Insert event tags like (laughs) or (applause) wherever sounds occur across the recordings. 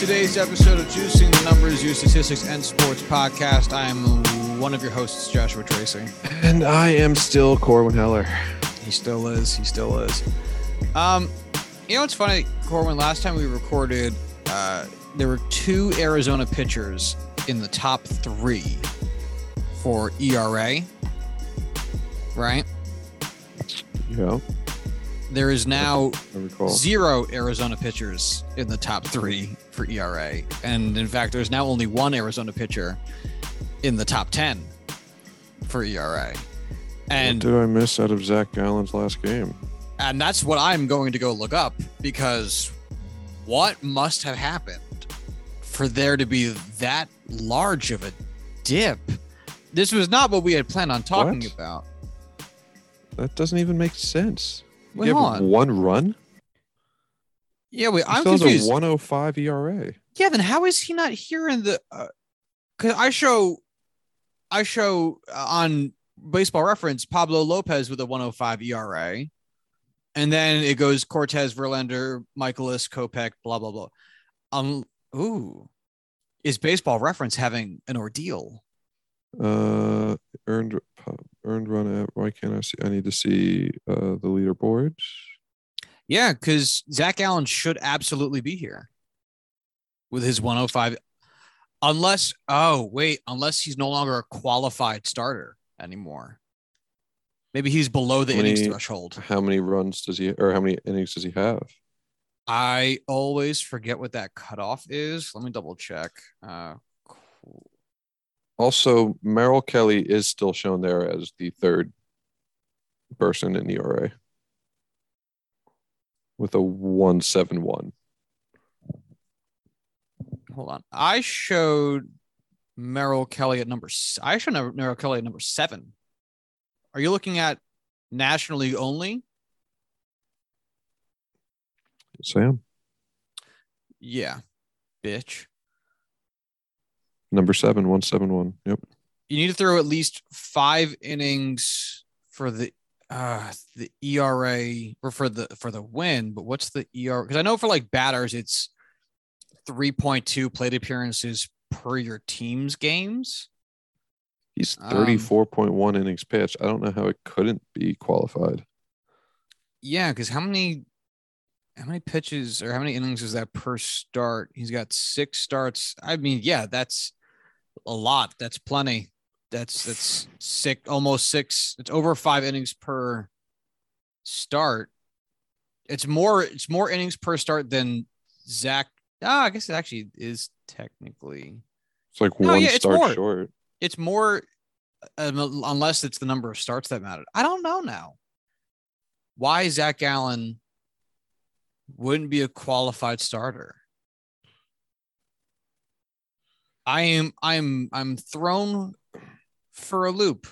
Hello, welcome to today's episode of Juicing the Numbers, Your Statistics and Sports podcast. I am one of your hosts, Joshua Tracy. And I am still Corwin Heller. He still is. He still is. Um, you know what's funny, Corwin? Last time we recorded, uh, there were two Arizona pitchers in the top three for ERA. Right? Yeah, There is now zero Arizona pitchers in the top three for ERA. And in fact, there's now only one Arizona pitcher in the top 10 for ERA. And what did I miss out of Zac Gallen's last game? and that's what I'm going to go look up because what must have happened for there to be that large of a dip? This was not what we had planned on talking What? about. That doesn't even make sense. Wait, you hold on. one run. Yeah, wait, He I'm still has confused. a 105 ERA. Yeah, then how is he not here in the? Because I show, I show uh, on Baseball Reference Pablo Lopez with a 105 ERA, and then it goes Cortes, Verlander, Mikolas, Kopech, blah blah blah. Um, ooh, is Baseball Reference having an ordeal? Uh, earned earned run. At, why can't I see? I need to see uh, the leaderboard. Yeah, because Zac Gallen should absolutely be here with his 105, unless oh wait, unless he's no longer a qualified starter anymore. Maybe he's below the How innings threshold. How many runs does he, or how many innings does he have? I always forget what that cutoff is. Let me double check. Uh. Also, Merrill Kelly is still shown there as the third person in the ERA with a 171. hold on. I showed Merrill Kelly at number. I showed Mer- Merrill Kelly at number seven. Are you looking at National League only? Sam, Yeah, bitch. Number seven, 171. Yep. you need to throw at least five innings for the uh the ERA or for the for the win. But what's the ERA? Because I know for like batters, it's three point two plate appearances per your team's games. He's Um, 34.1 innings pitched. I don't know how it couldn't be qualified. Yeah, because how many how many pitches or how many innings is that per start? He's got six starts. I mean, yeah, that's a lot. That's plenty. That's that's six almost six. It's over five innings per start. It's more it's more innings per start than Zach. Ah, I guess it actually is technically It's like No, one yeah, start more. short. it's more um, unless it's the number of starts that matter. I don't know now. Why Zac Gallen wouldn't be a qualified starter? I am I'm I'm thrown for a loop.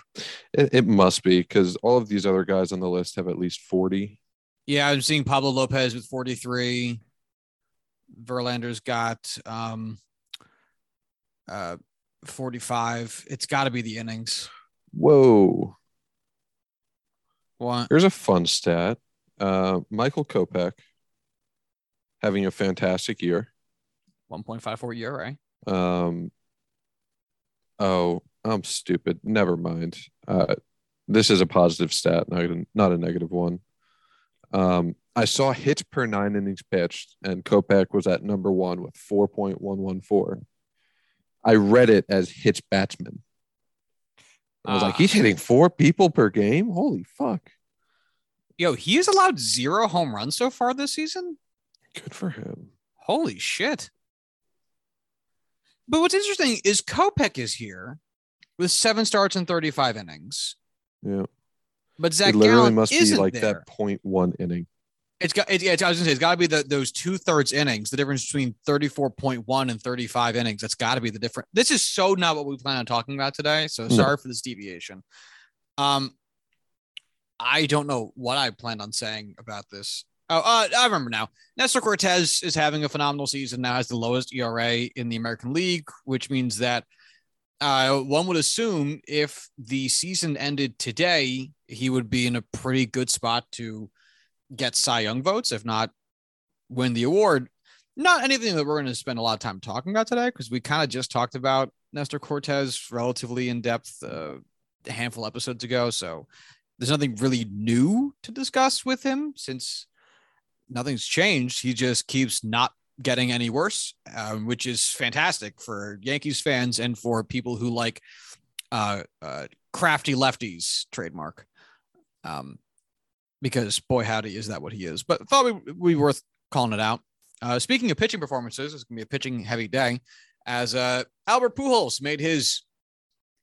It, it must be because all of these other guys on the list have at least 40. Yeah, I'm seeing Pablo Lopez with 43. Verlander's got um uh 45. It's got to be the innings. Whoa. What? Here's a fun stat. Uh, Michael Kopech having a fantastic year. 1.54 ERA. Um, oh, I'm stupid. Never mind. Uh, this is a positive stat, not a, negative one. Um, I saw hits per nine innings pitched, and Kopech was at number one with 4.114. I read it as hits batsman. I was like, Ah. he's hitting four people per game. Holy fuck! Yo, he has allowed zero home runs so far this season. Good for him. Holy shit. But what's interesting is Kopech is here with seven starts and 35 innings. Yeah, But Zach it literally Gallen must be like there. that point one inning. It's got. It, yeah, I was gonna say it's got to be the, those two thirds innings. The difference between thirty four point one and thirty five innings. That's got to be the difference. This is so not what we plan on talking about today. So No. sorry for this deviation. Um, I don't know what I planned on saying about this. Oh, uh, I remember now. Nestor Cortes is having a phenomenal season. Now has the lowest ERA in the American League, which means that uh, one would assume if the season ended today, he would be in a pretty good spot to get Cy Young votes, if not win the award. Not anything that we're going to spend a lot of time talking about today because we kind of just talked about Nestor Cortes relatively in depth uh, a handful episodes ago. So there's nothing really new to discuss with him since nothing's changed. He just keeps not getting any worse, um, which is fantastic for Yankees fans and for people who like uh, uh, crafty lefties trademark. Um, because boy, howdy, is that what he is. But thought we we worth calling it out. Uh, speaking of pitching performances, it's gonna be a pitching heavy day as uh, Albert Pujols made his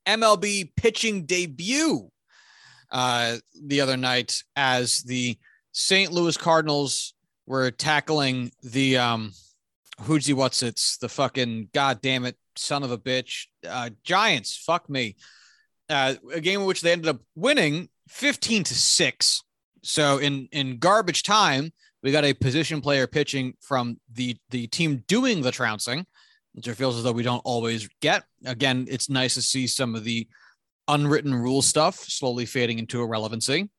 MLB pitching debut uh, the other night as the St. Louis Cardinals were tackling the um, who's he what's it's the fucking goddamn it son of a bitch uh, Giants. Fuck me. Uh, a game in which they ended up winning 15 to 6. So in in garbage time, we got a position player pitching from the the team doing the trouncing, which it feels as though we don't always get. Again, it's nice to see some of the unwritten rule stuff slowly fading into irrelevancy.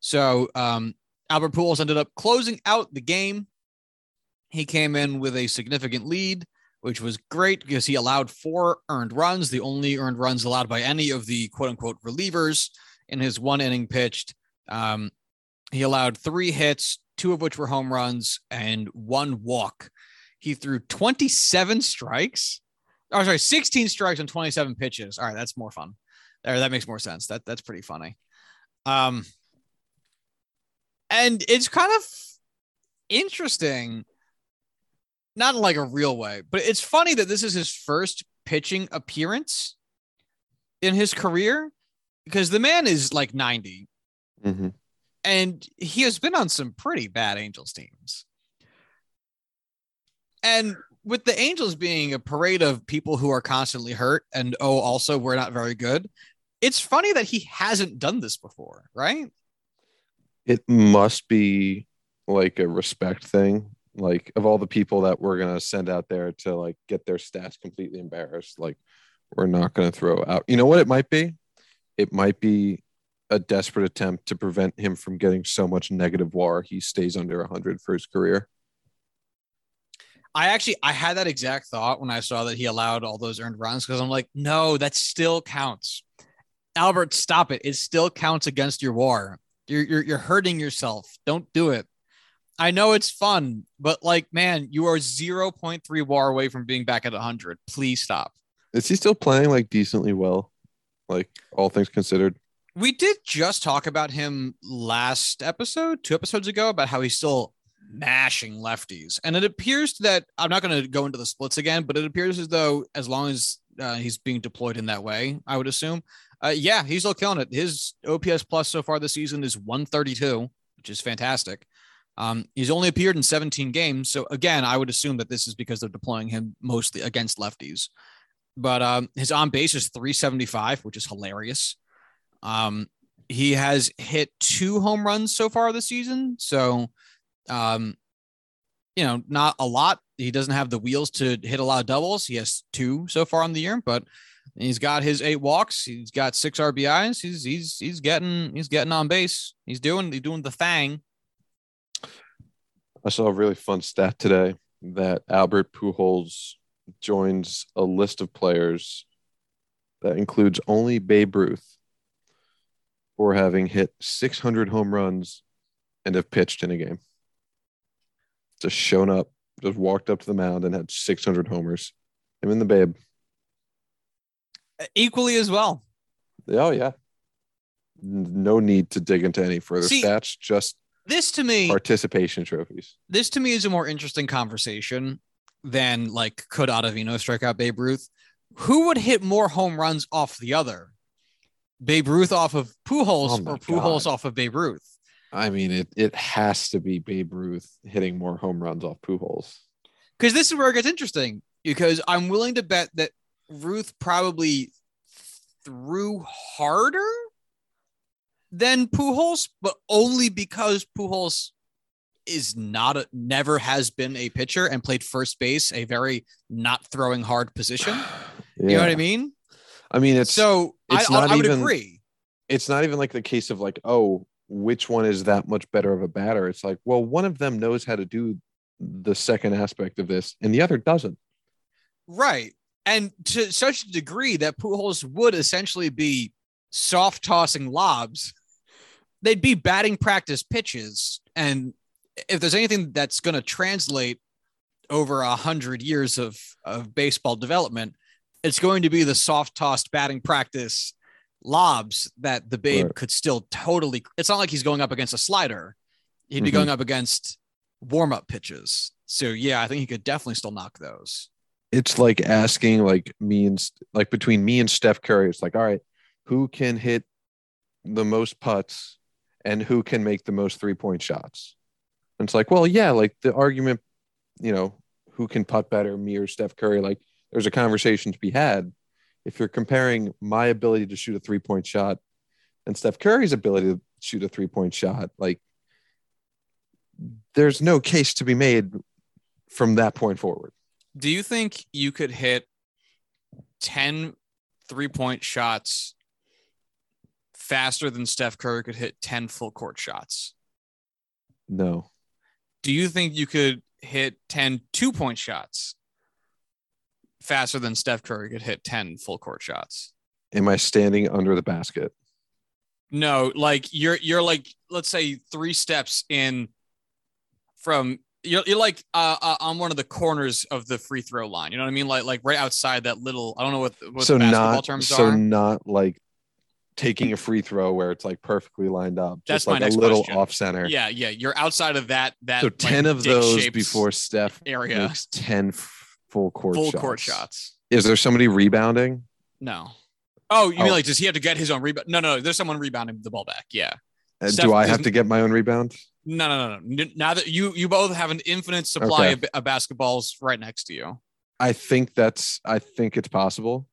So um, Albert Pujols ended up closing out the game. He came in with a significant lead, which was great because he allowed four earned runs, the only earned runs allowed by any of the quote unquote relievers in his one inning pitched. Um, he allowed three hits, two of which were home runs, and one walk. He threw 27 strikes. Oh, sorry, 16 strikes on 27 pitches. All right, that's more fun. There, that makes more sense. That that's pretty funny. Um, and it's kind of interesting, not in like a real way, but it's funny that this is his first pitching appearance in his career because the man is like 90 Mm-hmm. and he has been on some pretty bad Angels teams. And with the Angels being a parade of people who are constantly hurt, and oh, also we're not very good, it's funny that he hasn't done this before, right? It must be like a respect thing. Like of all the people that we're gonna send out there to like get their stats completely embarrassed, like we're not gonna throw out. You know what it might be? It might be a desperate attempt to prevent him from getting so much negative WAR he stays under 100 for his career. I actually I had that exact thought when I saw that he allowed all those earned runs because I'm like, no, that still counts. Albert, stop it. It still counts against your war. You're you're, you're hurting yourself. Don't do it. I know it's fun, but like, man, you are 0.3 war away from being back at 100. Please stop. Is he still playing like decently well? Like all things considered. We did just talk about him last episode, two episodes ago, about how he's still mashing lefties. And it appears that I'm not going to go into the splits again, but it appears as though as long as uh, he's being deployed in that way, I would assume. Uh, yeah, he's still killing it. His OPS plus so far this season is 132, which is fantastic. Um, he's only appeared in 17 games. So again, I would assume that this is because they're deploying him mostly against lefties. But um, his on base is 375, which is hilarious. Um, he has hit two home runs so far this season. So, um, you know, not a lot. He doesn't have the wheels to hit a lot of doubles. He has two so far on the year, but he's got his eight walks. He's got six RBIs. He's he's he's getting he's getting on base. He's doing he's doing the thing. I saw a really fun stat today that Albert Pujols joins a list of players that includes only Babe Ruth for having hit 600 home runs and have pitched in a game. Just shown up, just walked up to the mound and had 600 homers. Him and the Babe. Uh, equally as well. Oh, yeah. No need to dig into any further See, stats, just This to me participation trophies. this to me is a more interesting conversation than like could Ottavino strike out Babe Ruth? Who would hit more home runs off the other? Babe Ruth off of Pujols Oh or Pujols God. off of Babe Ruth? I mean, it it has to be Babe Ruth hitting more home runs off Pujols. Because this is where it gets interesting. Because I'm willing to bet that Ruth probably threw harder than Pujols, but only because Pujols is not a never has been a pitcher and played first base, a very not throwing hard position. You know what I mean? I mean, it's so it's I, I, I would even- agree. it's not even like the case of like, oh, which one is that much better of a batter? It's like, well, one of them knows how to do the second aspect of this, and the other doesn't. Right. And to such a degree that Pujols would essentially be soft tossing lobs. They'd be batting practice pitches. And if there's anything that's going to translate over a hundred years of, of baseball development, it's going to be the soft tossed batting practice lobs that the babe Right. could still totally. It's not like he's going up against a slider. He'd be Mhm. going up against warm up pitches. So yeah, I think he could definitely still knock those. It's like asking like me and like between me and Steph Curry. It's like, all right, who can hit the most putts and who can make the most three point shots? And it's like, well, yeah, like the argument, you know, who can putt better, me or Steph Curry? Like, there's a conversation to be had. If you're comparing my ability to shoot a three point shot and Steph Curry's ability to shoot a three point shot, like, there's no case to be made from that point forward. Do you think you could hit 10 three point shots faster than Steph Curry could hit 10 full court shots? No. Do you think you could hit 10 two point shots faster than Steph Curry could hit 10 full court shots? Am I standing under the basket? No, like you're you're like let's say three steps in from you're, you're like uh, uh, on one of the corners of the free throw line. You know what I mean? Like like right outside that little. I don't know what what so the basketball not terms so are. not like taking a free throw where it's like perfectly lined up. That's just my like next a little question. off center. Yeah, yeah. You're outside of that that So like, ten of those before Steph area makes ten full court full shots. court shots. Is there somebody rebounding? No. Oh, you mean Oh. like does he have to get his own rebound? No, no. There's someone rebounding the ball back. Yeah. Uh, and Steph do I have to get my own rebound? No, no, no, no. Now that you you both have an infinite supply Okay. of, of basketballs right next to you. I think that's I think it's possible.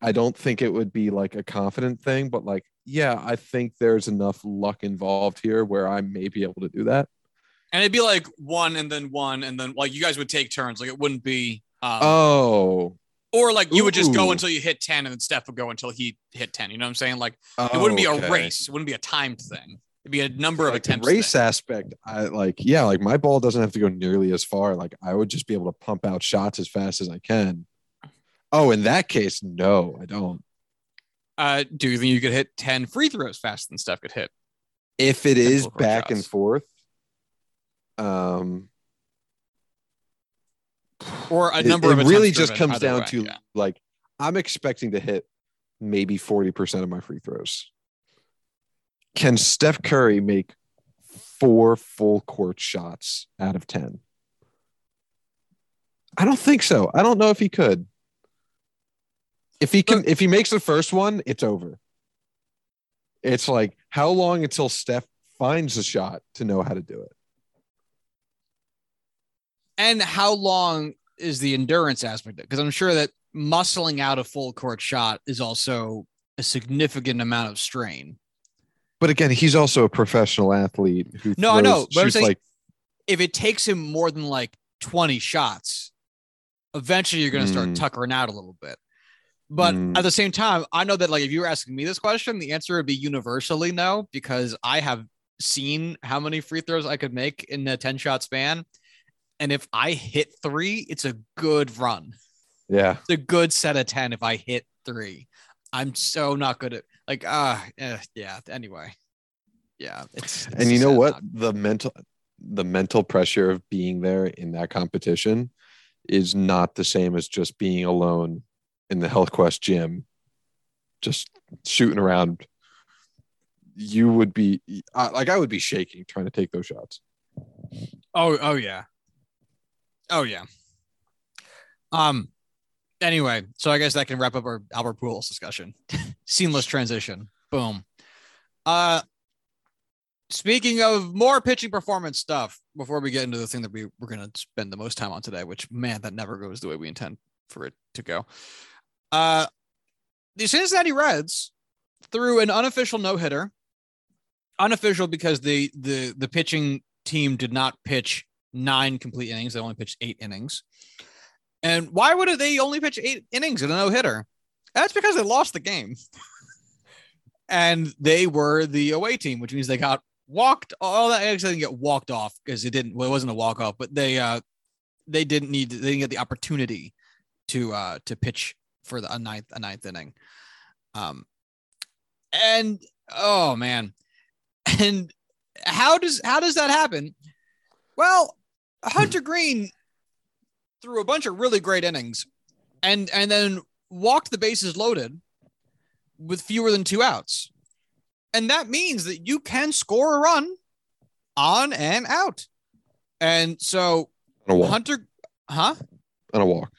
I don't think it would be like a confident thing, but like, yeah, I think there's enough luck involved here where I may be able to do that. And it'd be like one and then one and then like you guys would take turns. Like it wouldn't be um, Oh, or like you would just go until you hit 10 and then Steph would go until he hit 10. You know what I'm saying? Like it wouldn't be a race. It wouldn't be a timed thing. It'd be a number of like the attempts. race thing. aspect i like yeah like my ball doesn't have to go nearly as far like i would just be able to pump out shots as fast as i can oh in that case no i don't Uh, do you think you could hit 10 free throws faster than Steph could hit? if it is back and forth um Or a number it of really just comes down way, to yeah. like i'm expecting to hit maybe 40% of my free throws. Can steph curry make four full court shots out of 10 i don't think so. I don't know if he could. If he can if he makes the first one it's over. It's like how long until steph finds a shot to know how to do it And how long is the endurance aspect? Because I'm sure that muscling out a full court shot is also a significant amount of strain. but again he's also a professional athlete who No, I throws- know, but I'm saying- like If it takes him more than like 20 shots, eventually you're going to start Mm. tuckering out a little bit. But Mm. at the same time, I know that like if you were asking me this question, the answer would be universally no, because I have seen how many free throws I could make in a 10 shot span. And if I hit three, it's a good run. yeah It's a good set of 10 if I hit three. I'm so not good at like ah eh, yeah. Anyway. Yeah. It's, it's and you know what the mental the mental pressure of being there in that competition is not the same as just being alone in the health quest gym just shooting around you would be I like i would be shaking trying to take those shots Oh, oh yeah. Oh yeah. Um anyway, so I guess that can wrap up our Albert Pujols discussion. (laughs) Seamless transition. Boom. Uh speaking of more pitching performance stuff, before we get into the thing that we, we're gonna spend the most time on today, which man, that never goes the way we intend for it to go. Uh the Cincinnati Reds threw an unofficial no-hitter. Unofficial because the the the pitching team did not pitch nine complete innings. They only pitched eight innings. And why would they only pitch eight innings in a no hitter? That's because they lost the game. (laughs) and they were the away team, which means they got walked all that actually didn't get walked off because it didn't well, it wasn't a walk off, but they uh they didn't need they didn't get the opportunity to uh to pitch for the a ninth a ninth inning. Um and oh man. (laughs) And how does how does that happen? Well, Hunter Greene threw a bunch of really great innings and and then walked the bases loaded with fewer than two outs. And that means that you can score a run on and out. And so On a walk. Hunter, huh? On a walk.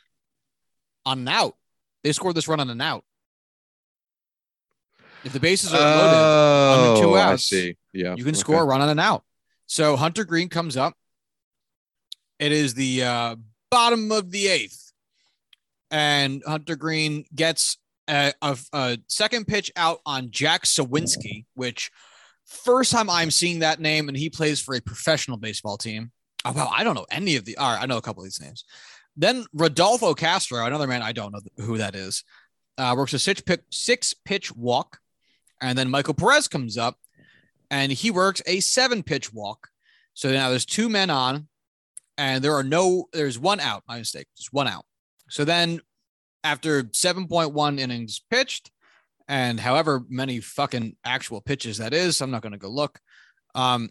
On an out. They scored this run on an out. If the bases are loaded, under two Oh, I outs, see. Yeah. you can okay. score a run on an out. So Hunter Greene comes up. It is the uh, bottom of the eighth. And Hunter Greene gets a, a, a second pitch out on Jack Suwinski, which first time I'm seeing that name, and he plays for a professional baseball team. Oh, well, I don't know any of the. All right, I know a couple of these names. Then Rodolfo Castro, another man I don't know who that is, uh, works a six pitch, six pitch walk. And then Michael Perez comes up and he works a seven pitch walk. So now there's two men on, and there are no, there's one out. My mistake, just one out. So then after 7.1 innings pitched, and however many fucking actual pitches that is, I'm not going to go look. Um,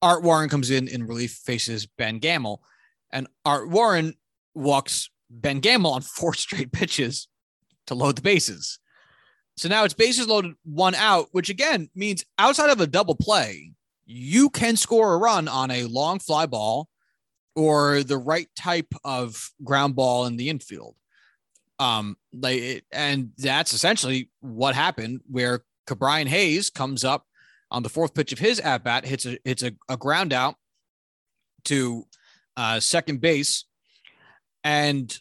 Art Warren comes in in relief, faces Ben Gamel, and Art Warren walks Ben Gamel on four (laughs) straight pitches to load the bases. So now it's bases loaded, one out, which again means outside of a double play, you can score a run on a long fly ball or the right type of ground ball in the infield. Um, like, it, and that's essentially what happened. Where Ke'Bryan Hayes comes up on the fourth pitch of his at bat, hits a hits a, a ground out to uh, second base, and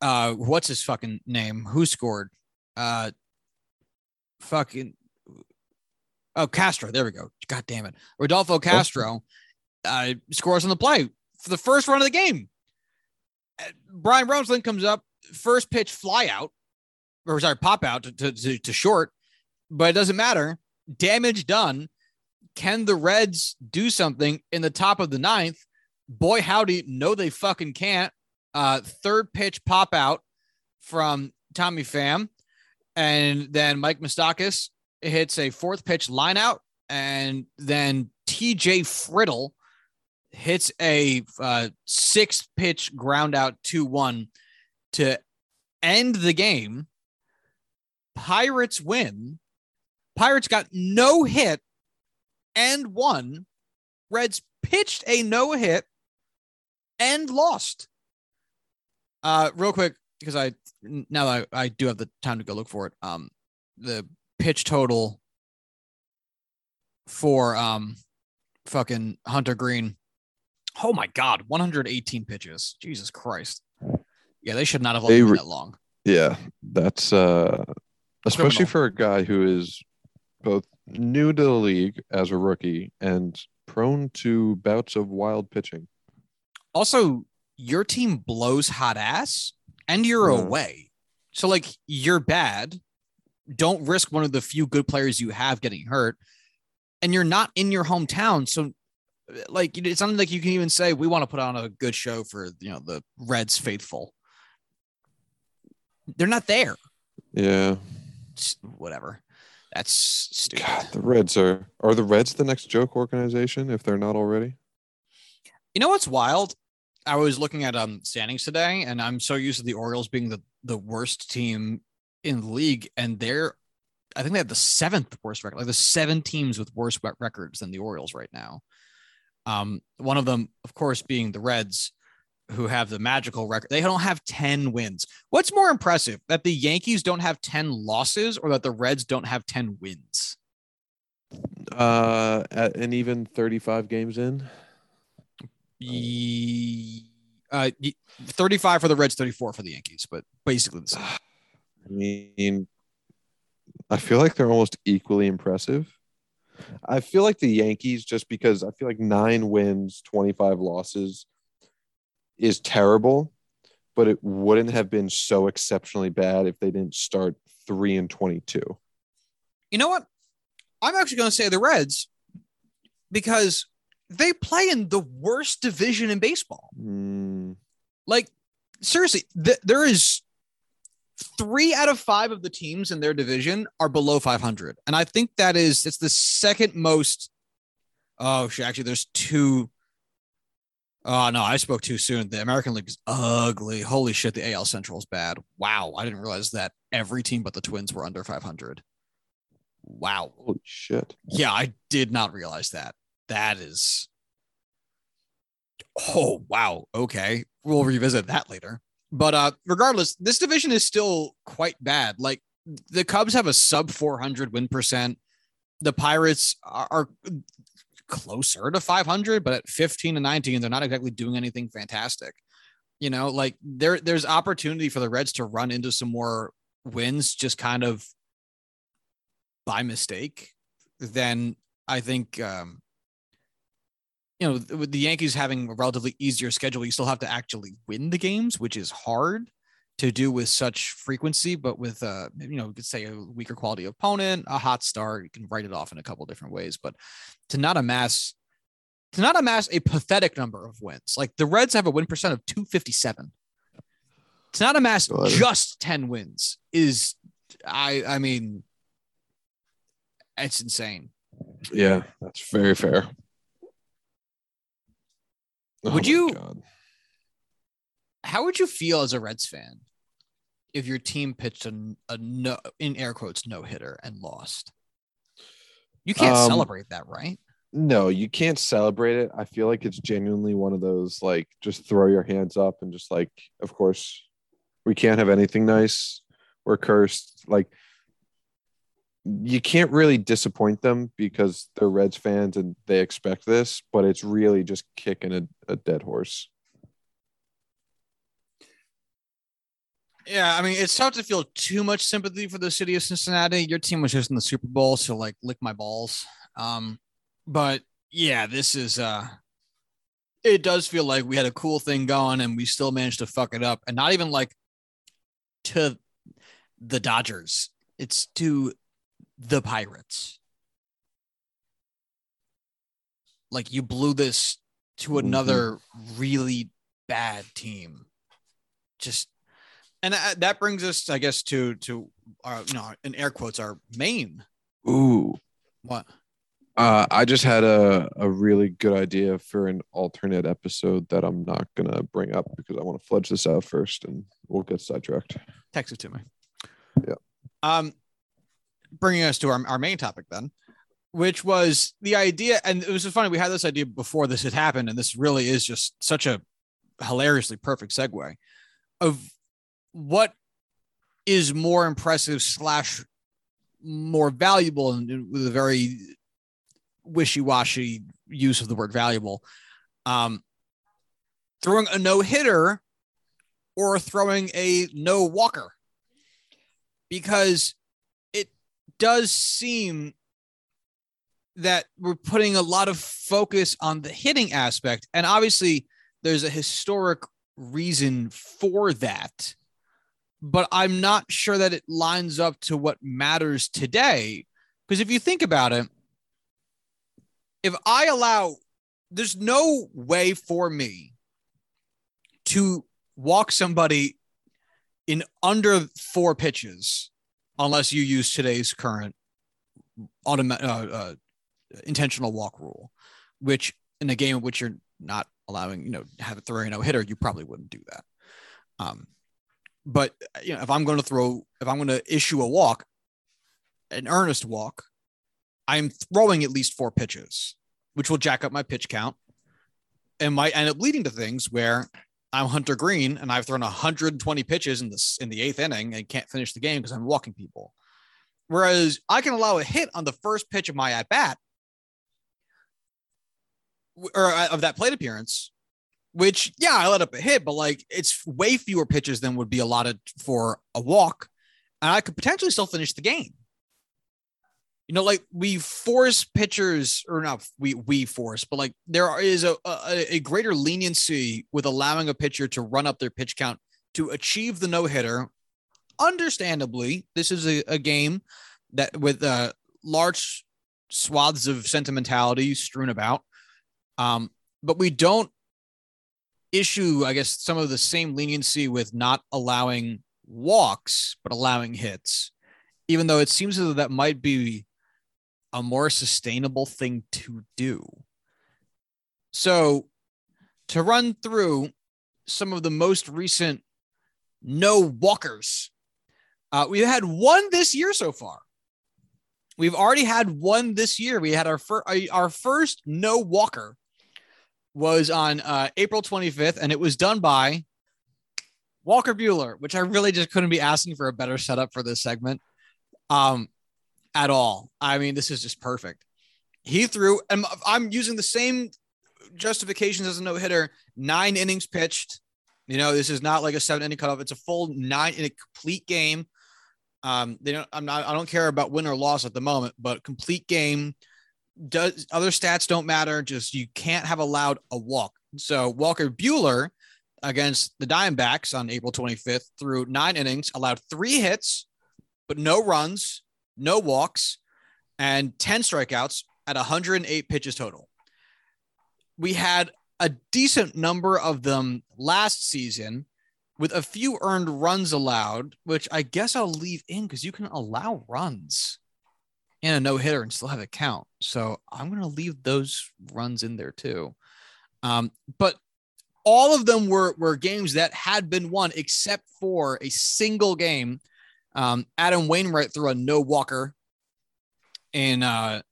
uh, what's his fucking name? Who scored? Uh, fucking oh Castro. There we go. God damn it, Rodolfo Castro uh, scores on the play for the first run of the game. Uh, Brian Roseland comes up, first pitch fly out, or sorry, pop out to, to, to, short, but it doesn't matter. Damage done. Can the Reds do something in the top of the ninth? Boy, howdy, no, they fucking can't. Uh, third pitch pop out from Tommy Pham. And then Mike Moustakas hits a fourth pitch line out. And then TJ Friedl hits a uh, pitch ground out 2 1 to end the game. Pirates win. Pirates got no hit and won. Reds pitched a no hit and lost. Uh, real quick, because I now I, I do have the time to go look for it. Um, the pitch total for um fucking Hunter Greene. Oh my god, 118 pitches. Jesus Christ. Yeah, they should not have They re- that long. Yeah, that's uh especially Criminal. for a guy who is both new to the league as a rookie and prone to bouts of wild pitching. Also, your team blows hot ass and you're Yeah. away. So like you're bad. Don't risk one of the few good players you have getting hurt. And you're not in your hometown. So like it's something like you can even say we want to put on a good show for you know the Reds faithful. They're not there. Yeah. It's whatever. That's stupid. God, the Reds are are the Reds the next joke organization if they're not already? You know what's wild? I was looking at um standings today, and I'm so used to the Orioles being the the worst team in the league, and they're I think they have the seventh worst record. Like the seven teams with worse rec- records than the Orioles right now. Um, one of them, of course, being the Reds, who have the magical record. They don't have ten wins. What's more impressive, that the Yankees don't have ten losses, or that the Reds don't have ten wins? Uh at, and even 35 games in. Uh, 35 for the Reds, 34 for the Yankees, but basically the same. (sighs) (sighs) I mean, I feel like they're almost equally impressive. I feel like the Yankees, just because I feel like nine wins, 25 losses is terrible, but it wouldn't have been so exceptionally bad if they didn't start three and 22. You know what? I'm actually going to say the Reds because they play in the worst division in baseball. Mm, Like, seriously, th- there is three out of five of the teams in their division are below 500. And I think that is, it's the second most. Oh, shit. Actually, there's two. Oh, no, I spoke too soon. The American League is ugly. Holy shit. The AL Central is bad. Wow. I didn't realize that every team but the Twins were under 500. Wow. holy shit. Yeah, I did not realize that. That is. Oh, wow. Okay. We'll revisit that later. But uh regardless, this division is still quite bad. Like the Cubs have a sub 400 win percent. The Pirates are, are closer to 500, but at 15 and 19, they're not exactly doing anything fantastic. You know, like there there's opportunity for the Reds to run into some more wins just kind of by mistake, then I think um, you know with the Yankees having a relatively easier schedule, you still have to actually win the games, which is hard to do with such frequency. But with uh, you know, you could say a weaker quality opponent, a hot start, you can write it off in a couple different ways. But to not amass to not amass a pathetic number of wins, like the Reds have a win percent of 257. To not amass God. just 10 wins is I I mean it's insane. Yeah, that's very fair. Oh Would you- God. How would you feel as a Reds fan if your team pitched a, a no in air quotes no hitter and lost? You can't Um, celebrate that, right? No, you can't celebrate it. I feel like it's genuinely one of those like just throw your hands up and just like, of course, we can't have anything nice. We're cursed. Like, you can't really disappoint them because they're Reds fans and they expect this, but it's really just kicking a, a dead horse. Yeah, I mean, it's tough to feel too much sympathy for the city of Cincinnati. Your team was just in the Super Bowl, so like lick my balls. Um, but yeah, this is uh it does feel like we had a cool thing going and we still managed to fuck it up. And not even like to the Dodgers. It's to the Pirates. Like you blew this to Mhm. another really bad team. Just and that, that brings us, I guess, to to our, you know, in air quotes, our main. Ooh. What? Uh, I just had a, a really good idea for an alternate episode that I'm not gonna bring up because I want to fledge this out first, and we'll get sidetracked. Text it to me. Yeah. Um, bringing us to our, our main topic then, which was the idea, and it was funny. We had this idea before this had happened, and this really is just such a hilariously perfect segue of what is more impressive slash more valuable, and with a very wishy-washy use of the word valuable. Um, throwing a no hitter or throwing a no walker because does seem that we're putting a lot of focus on the hitting aspect and obviously there's a historic reason for that. But i'm not sure that it lines up to what matters today because if you think about it if i allow there's no way for me to walk somebody in under four pitches unless you use today's current automatic uh, uh, intentional walk rule which in a game in which you're not allowing you know have a throwing no hitter you probably wouldn't do that. Um but you know if i'm going to throw if i'm going to issue a walk an earnest walk i'm throwing at least four pitches which will jack up my pitch count and might end up leading to things where I'm Hunter Greene and I've thrown 120 pitches in this in the eighth inning and can't finish the game because I'm walking people. Whereas I can allow a hit on the first pitch of my at bat or uh, of that plate appearance, which yeah, I let up a hit, but like it's way fewer pitches than would be allotted for a walk, and I could potentially still finish the game. You know, like we force pitchers, or not we we force, but like there is a, a a greater leniency with allowing a pitcher to run up their pitch count to achieve the no hitter. Understandably, this is a, a game that with uh, large swaths of sentimentality strewn about. Um, but we don't issue, I guess, some of the same leniency with not allowing walks, but allowing hits, even though it seems as though that might be a more sustainable thing to do. So, to run through some of the most recent no walkers, uh, we've had one this year so far. We've already had one this year. We had our first our first no walker was on uh, April 25th, and it was done by Walker Buehler, which I really just couldn't be asking for a better setup for this segment um, at all. I mean, this is just perfect. He threw, and I'm using the same justifications as a no hitter, nine innings pitched. You know, this is not like a seven inning cutoff. It's a full nine in a complete game. Um, they don't, I'm not, I don't care about win or loss at the moment, but complete game does other stats don't matter. Just you can't have allowed a walk. So Walker Buehler against the Diamondbacks on April 25th through nine innings, allowed three hits, but no runs, no walks, and 10 strikeouts at 108 pitches total. We had a decent number of them last season with a few earned runs allowed, which I guess I'll leave in because you can allow runs and a no hitter and still have it count. So I'm going to leave those runs in there too. Um, but all of them were, were games that had been won except for a single game. Um, Adam Wainwright threw a no walker in uh,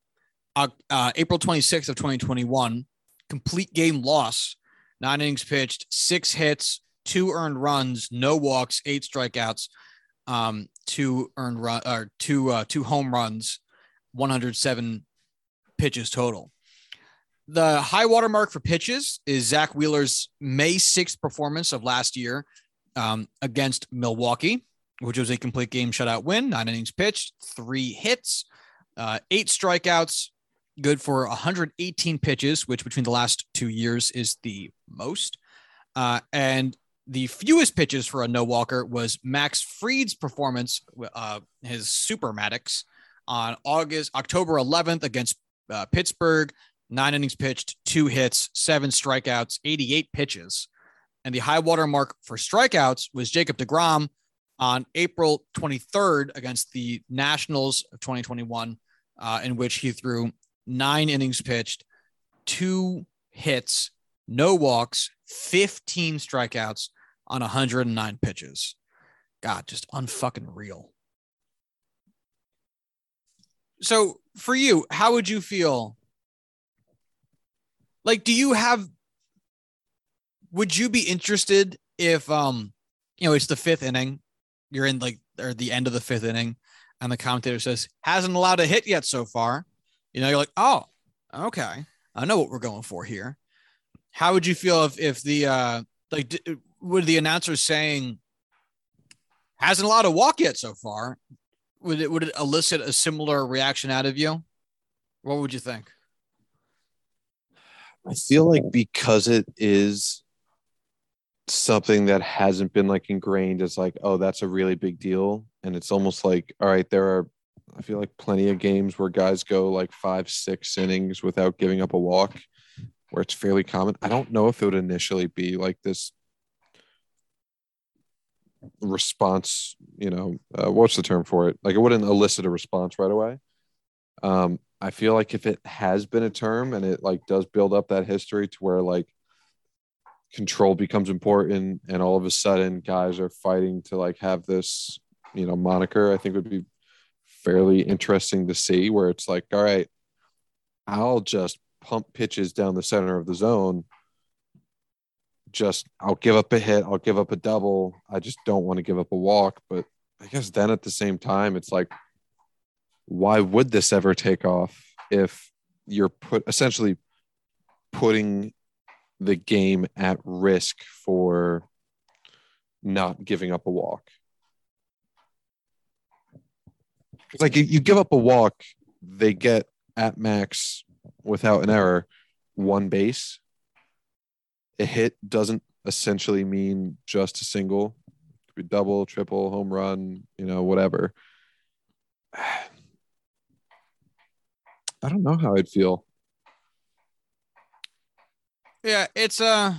uh, April 26th of 2021. Complete game loss, nine innings pitched, six hits, two earned runs, no walks, eight strikeouts, um, two earned run or two uh, two home runs 107 pitches total. The high water mark for pitches is Zack Wheeler's May 6th performance of last year um, against Milwaukee, which was a complete game shutout win, nine innings pitched, three hits, uh, eight strikeouts, good for 118 pitches, which between the last two years is the most. Uh, and the fewest pitches for a no walker was Max Fried's performance, uh, his Super Maddux, on August October 11th against uh, Pittsburgh. Nine innings pitched, two hits, seven strikeouts, 88 pitches. And the high water mark for strikeouts was Jacob DeGrom on April 23rd against the Nationals of 2021, uh, in which he threw nine innings pitched, two hits, no walks, 15 strikeouts on 109 pitches. God, just unfucking real. So for you, how would you feel? Like, do you have? Would you be interested if um, you know, it's the fifth inning, you're in like or the end of the fifth inning, and the commentator says hasn't allowed a hit yet so far. You know, you're like, oh, okay, I know what we're going for here. How would you feel if if the uh like would the announcer saying hasn't allowed a walk yet so far would it would it elicit a similar reaction out of you? What would you think? I feel like because it is something that hasn't been like ingrained as like, oh, that's a really big deal. And it's almost like, all right, there are I feel like plenty of games where guys go like five, six innings without giving up a walk, where it's fairly common. I don't know if it would initially be like this response you know uh, what's the term for it like it wouldn't elicit a response right away um i feel like if it has been a term and it like does build up that history to where like control becomes important and all of a sudden guys are fighting to like have this you know moniker i think would be fairly interesting to see where it's like all right i'll just pump pitches down the center of the zone just I'll give up a hit, I'll give up a double. I just don't want to give up a walk. But I guess then at the same time, it's like, why would this ever take off if you're put essentially putting the game at risk for not giving up a walk? It's like you give up a walk, they get at max without an error one base a hit doesn't essentially mean just a single. It could be double, triple, home run, you know, whatever. (sighs) I don't know how I'd feel. Yeah, it's uh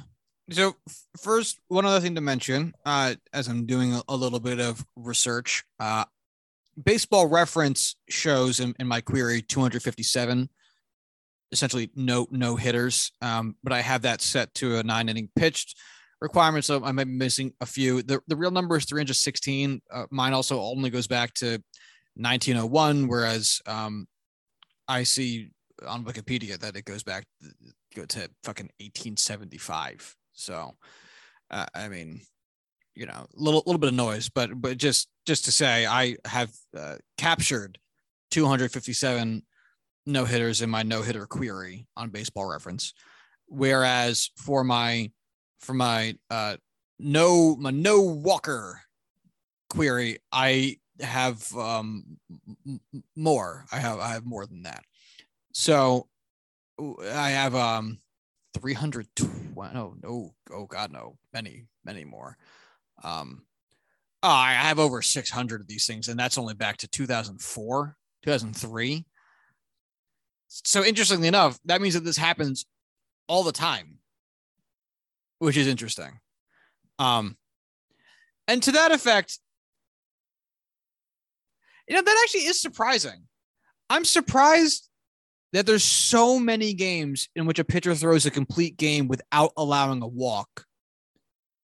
so first one other thing to mention, uh, as I'm doing a, little bit of research, uh baseball reference shows in, in my query 257 essentially no no hitters. Um, but I have that set to a nine inning pitched requirement, so I might be missing a few. The the real number is 316. Uh, mine also only goes back to 1901, whereas um, I see on Wikipedia that it goes back go to fucking 1875. So, uh, I mean, you know, a little little bit of noise, but but just just to say, I have uh, captured 257 no hitters in my no hitter query on Baseball Reference, whereas for my for my uh, no my no Walker query, I have um, more. I have I have more than that. So I have um 320 no no oh god no many many more. Um oh, i have over 600 of these things and that's only back to 2004 2003 so interestingly enough that means that this happens all the time which is interesting. Um and to that effect you know that actually is surprising. I'm surprised that there's so many games in which a pitcher throws a complete game without allowing a walk.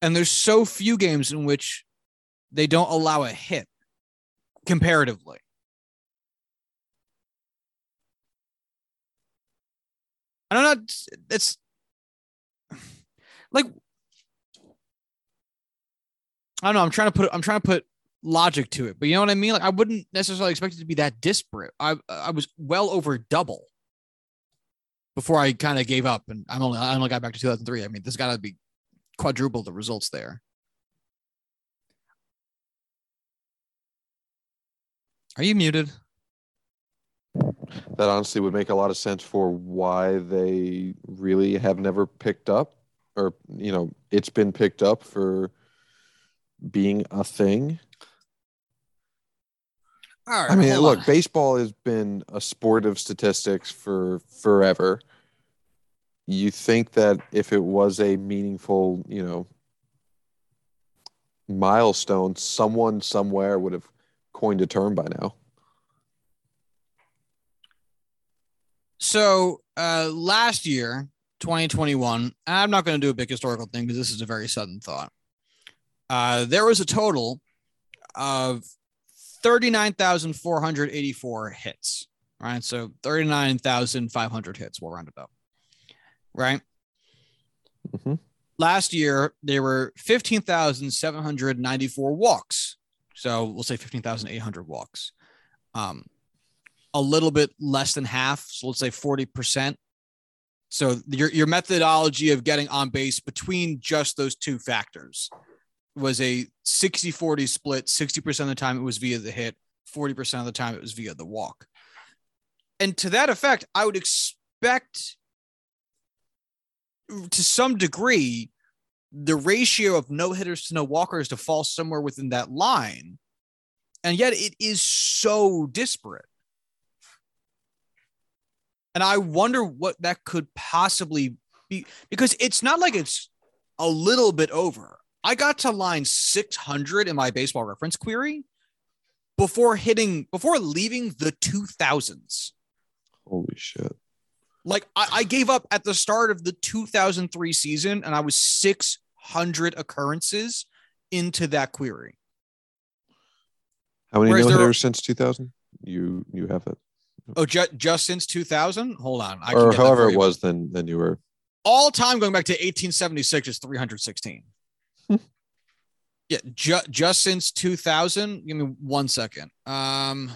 And there's so few games in which they don't allow a hit comparatively. I don't know. It's like I don't know. I'm trying to put I'm trying to put logic to it, but you know what I mean. Like I wouldn't necessarily expect it to be that disparate. I I was well over double before I kind of gave up, and I'm only I only got back to 2003. I mean, there's got to be quadruple the results there. Are you muted? That honestly would make a lot of sense for why they really have never picked up, or you know, it's been picked up for being a thing. All right. I mean, look, on. baseball has been a sport of statistics for forever. You think that if it was a meaningful, you know, milestone, someone somewhere would have coined a term by now. So uh, last year, 2021, I'm not going to do a big historical thing because this is a very sudden thought. Uh, there was a total of 39,484 hits, right? So 39,500 hits, we'll round it up, right? Mhm. Last year, there were 15,794 walks. So we'll say 15,800 walks. Um, a little bit less than half. So let's say 40%. So your, your methodology of getting on base between just those two factors was a 60 40 split. 60% of the time it was via the hit, 40% of the time it was via the walk. And to that effect, I would expect to some degree the ratio of no hitters to no walkers to fall somewhere within that line. And yet it is so disparate. And I wonder what that could possibly be because it's not like it's a little bit over. I got to line 600 in my baseball reference query before hitting, before leaving the 2000s. Holy shit. Like I, I gave up at the start of the 2003 season and I was 600 occurrences into that query. How many no hitters since 2000? You you have it, Oh, ju- just since 2000? Hold on. I or however it was. Then then you were all time going back to 1876 is 316. Yeah, ju- just since 2000. Give me one second. Um,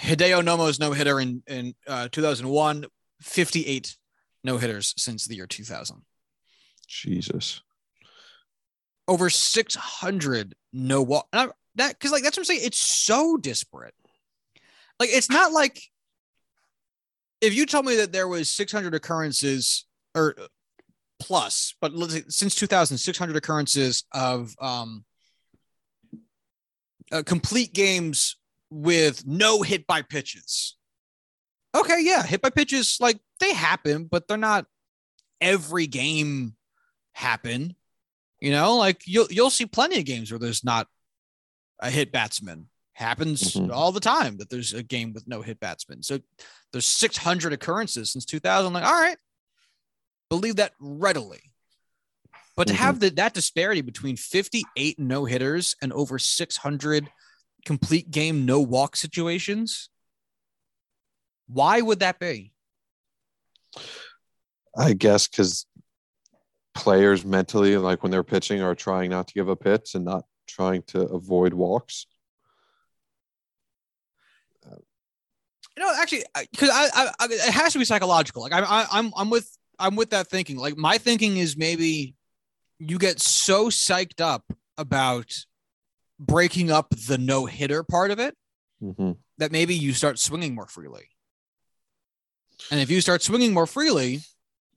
Hideo Nomo's no hitter in in uh, 2001. 58 no hitters since the year 2000. Jesus. Over 600 no walk. I- That because like that's what I'm saying. It's so disparate. Like it's not like if you told me that there was 600 occurrences or plus, but let's say since 2000, 600 occurrences of um, uh, complete games with no hit by pitches, Okay, yeah, hit by pitches like they happen, but they're not every game happen. You know, like you'll you'll see plenty of games where there's not a hit batsman. Happens Mhm. all the time that there's a game with no hit batsman. So there's 600 occurrences since 2000. Like, all right, believe that readily. But to Mhm. have the, that disparity between 58 no hitters and over 600 complete game no walk situations, why would that be? I guess because players mentally, like when they're pitching, are trying not to give up hits and not trying to avoid walks. You know, actually, because I, I, I, it has to be psychological. Like I'm, I, I'm, I'm with, I'm with that thinking. Like my thinking is maybe you get so psyched up about breaking up the no hitter part of it Mhm. that maybe you start swinging more freely. And if you start swinging more freely,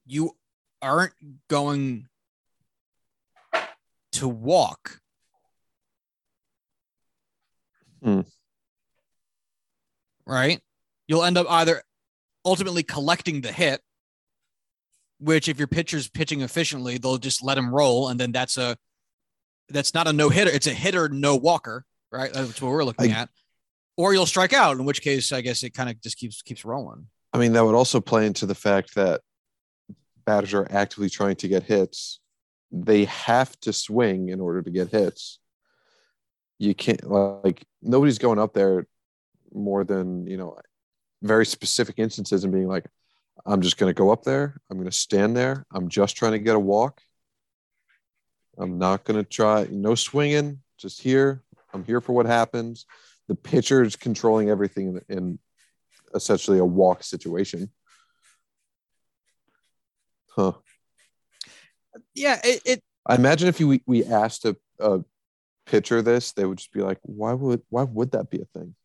you aren't going to walk. Hmm. Right? You'll end up either ultimately collecting the hit, which if your pitcher's pitching efficiently, they'll just let him roll. And then that's a that's not a no hitter, it's a hitter, no walker, right? That's what we're looking I- at. Or you'll strike out, in which case I guess it kind of just keeps keeps rolling. I mean, that would also play into the fact that batters are actively trying to get hits. They have to swing in order to get hits. You can't like nobody's going up there more than you know very specific instances and being like, I'm just going to go up there. I'm going to stand there. I'm just trying to get a walk. I'm not going to try no swinging. Just here. I'm here for what happens. The pitcher is controlling everything in, in essentially a walk situation. Huh. Yeah, it, it I imagine if you, we, we asked a, a pitcher this, they would just be like, why would why would that be a thing?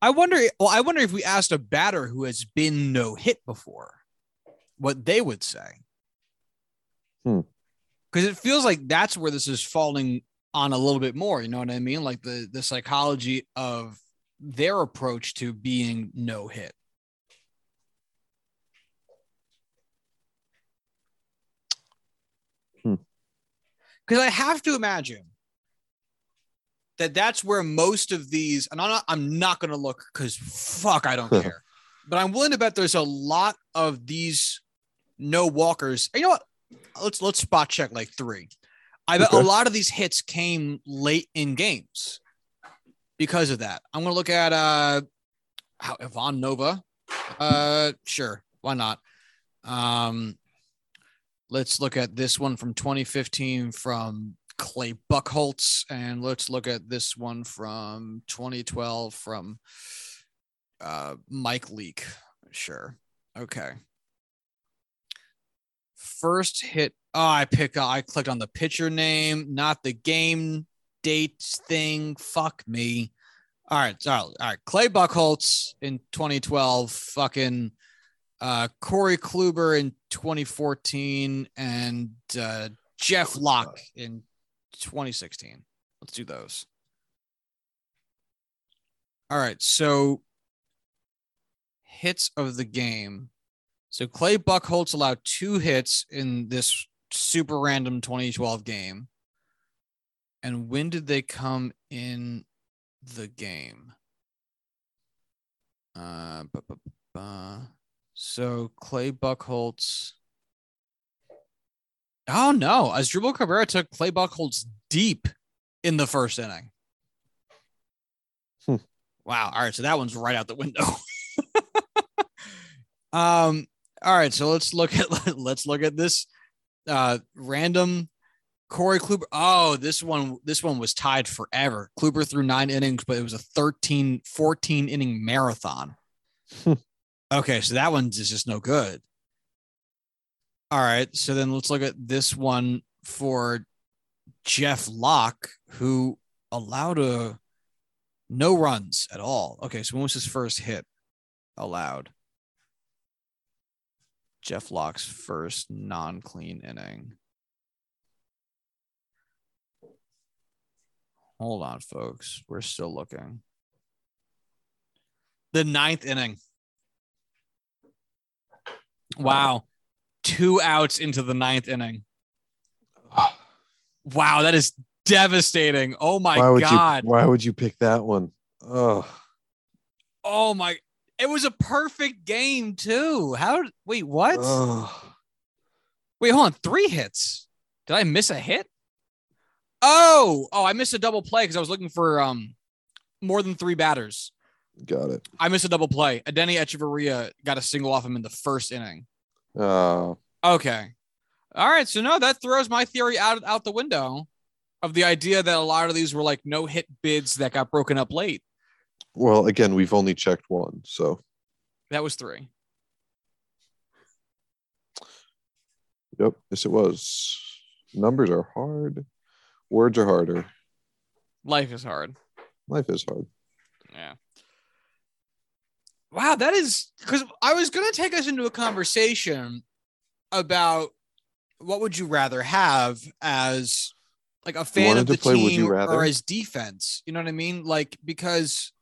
I wonder. Well, I wonder if we asked a batter who has been no hit before, what they would say. Hmm. Because it feels like that's where this is falling on a little bit more. You know what I mean? Like the the psychology of their approach to being no hit. Hmm. Because I have to imagine that that's where most of these, and I'm not, I'm not going to look because fuck, I don't (laughs) care. But I'm willing to bet there's a lot of these no walkers. You know what? Let's let's spot check like three. I bet a lot of these hits came late in games because of that. I'm going to look at uh, how Ivan Nova. Uh, sure, why not? Um, let's look at this one from 2015 from Clay Buchholz, and let's look at this one from 2012 from uh, Mike Leake. Sure. Okay. First hit. Oh, I pick. I clicked on the pitcher name, not the game date thing. Fuck me. All right. So, all right. Clay Buchholz in 2012. Fucking uh, Corey Kluber in 2014 and uh, Jeff Locke in 2016. Let's do those. All right. So hits of the game. So Clay Buchholz allowed two hits in this super random 2012 game. And when did they come in the game? Uh, bu- bu- bu- so Clay Buchholz. Oh no, As Asdrubal Cabrera took Clay Buchholz deep in the first inning. Hmm. Wow. All right, so that one's right out the window. (laughs) um. All right, so let's look at (laughs) let's look at this uh random Corey Kluber. Oh, this one this one was tied forever. Kluber threw nine innings, but it was a 13 14 inning marathon. Hmm. okay, so that one's is just no good. All right, so then let's look at this one for Jeff Locke, who allowed a no runs at all. Okay, so when was his first hit allowed? Jeff Locke's first non-clean inning. Hold on, folks. We're still looking. The ninth inning. Wow. Two outs into the ninth inning. Wow, that is devastating. Oh my why would god. you? Why would you pick that one? Oh, Oh my it was a perfect game too. How wait, what? oh. Wait, hold on. Three hits. Did I miss a hit? Oh, oh, I missed a double play because I was looking for um more than three batters. got it. I missed a double play. Adeiny Hechavarria got a single off him in the first inning. Oh, Okay. All right. So no, that throws my theory out out the window of the idea that a lot of these were like no hit bids that got broken up late. well, again, we've only checked one, so That was three. yep. Yes, it was. Numbers are hard. Words are harder. Life is hard. Life is hard. Yeah. Wow, that is because I was going to take us into a conversation about what would you rather have as like a fan wanted of the play team or as defense. You know what I mean? Like because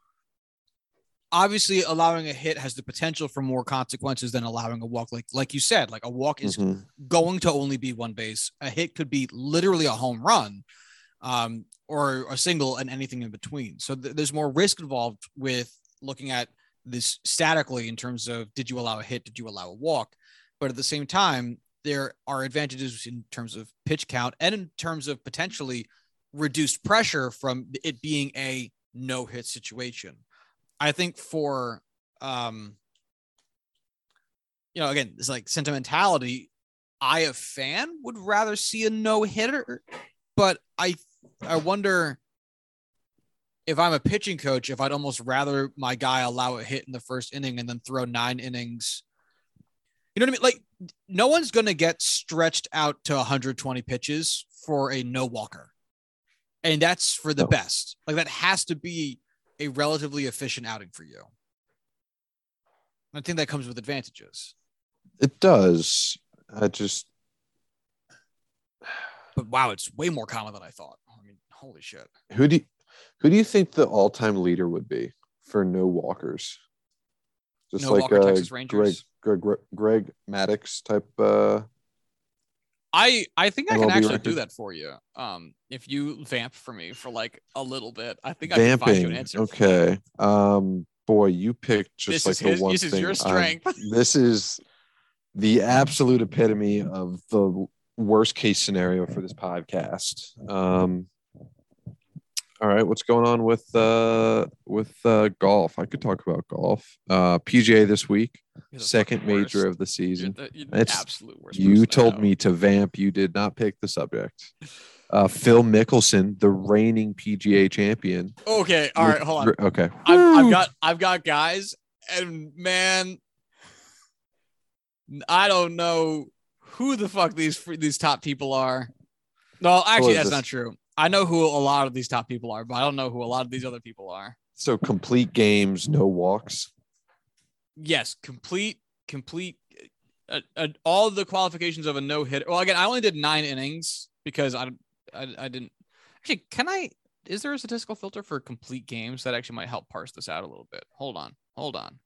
obviously allowing a hit has the potential for more consequences than allowing a walk. Like like you said, like a walk is Mhm. going to only be one base. A hit could be literally a home run, um, or a single and anything in between. So th- there's more risk involved with looking at this statically in terms of did you allow a hit, did you allow a walk, but at the same time there are advantages in terms of pitch count and in terms of potentially reduced pressure from it being a no hit situation. I think for um you know again it's like sentimentality. I a fan would rather see a no hitter but I I wonder if I'm a pitching coach if I'd almost rather my guy allow a hit in the first inning and then throw 9 innings you know what I mean like no one's going to get stretched out to 120 pitches for a no walker and that's for the best like that has to be a relatively efficient outing for you. I think that comes with advantages. It does. I just But wow, it's way more common than I thought. I mean, holy shit. who do you, who do you think the all time leader would be for no walkers? Just No like walker, uh, Texas Greg, Rangers? Greg Greg Greg Maddux type. Uh, I I think I can actually record? do that for you. Um, if you vamp for me for like a little bit, I think I can find you an vamping. answer. Okay. Um, boy, you picked just This like the his- one this is thing. your I'm- strength. (laughs) this is the absolute epitome of the worst case scenario for this podcast. Um, all right, what's going on with uh with uh golf? I could talk about golf. Uh PGA this week, second major worst. of the You're season. the, you're the It's- absolute worst. You told me to vamp. You did not pick the subject. (laughs) Uh, Phil Mickelson, the reigning PGA champion. Okay, all right, hold on. Okay. I've, I've got I've got guys, and man, I don't know who the fuck these these top people are. No, actually, that's this? not true. I know who a lot of these top people are, but I don't know who a lot of these other people are. so complete games, no walks. Yes, complete, complete, uh, uh, all the qualifications of a no hitter. Well, again, I only did nine innings because I, I, I didn't. Actually, can I? Is there a statistical filter for complete games that actually might help parse this out a little bit? Hold on, hold on.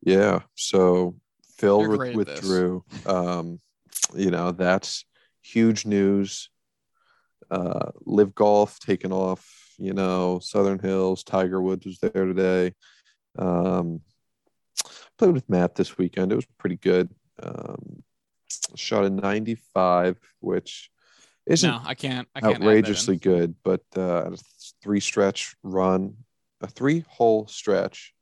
Yeah. So Phil withdrew. Um, you know, that's huge news. Uh, LIV golf taken off, you know, Southern Hills, Tiger Woods was there today. Um, played with Matt this weekend. It was pretty good. Um, shot a 95, which isn't No, I can't. I can't outrageously good, but uh, a three stretch run, a three hole stretch,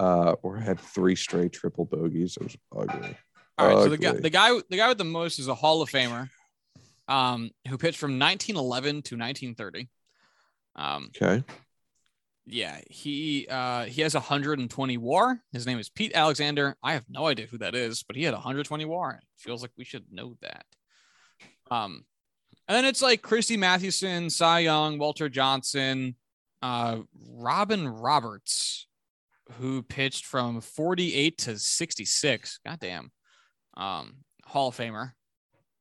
uh, or had three straight triple bogeys. It was ugly. All right, so the guy, the guy, the guy with the most is a Hall of Famer, um, who pitched from 1911 to 1930. Um, Okay. yeah, he uh he has 120 WAR. His name is Pete Alexander. I have no idea who that is, but he had 120 WAR. It feels like we should know that. Um, and then it's like Christy Mathewson, Cy Young, Walter Johnson, uh, Robin Roberts, who pitched from 48 to 66. Goddamn. Um, Hall of Famer.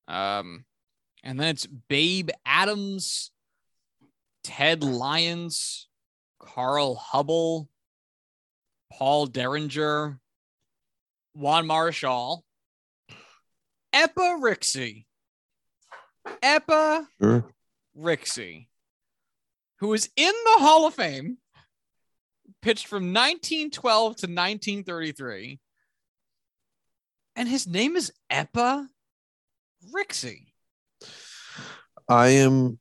Um, and then it's Babe Adams, Ted Lyons, Carl Hubbell, Paul Derringer, Juan Marichal, Eppa Rixey. Eppa Sure. Rixey, who is in the Hall of Fame, pitched from 1912 to 1933. And his name is Eppa Rixey. I am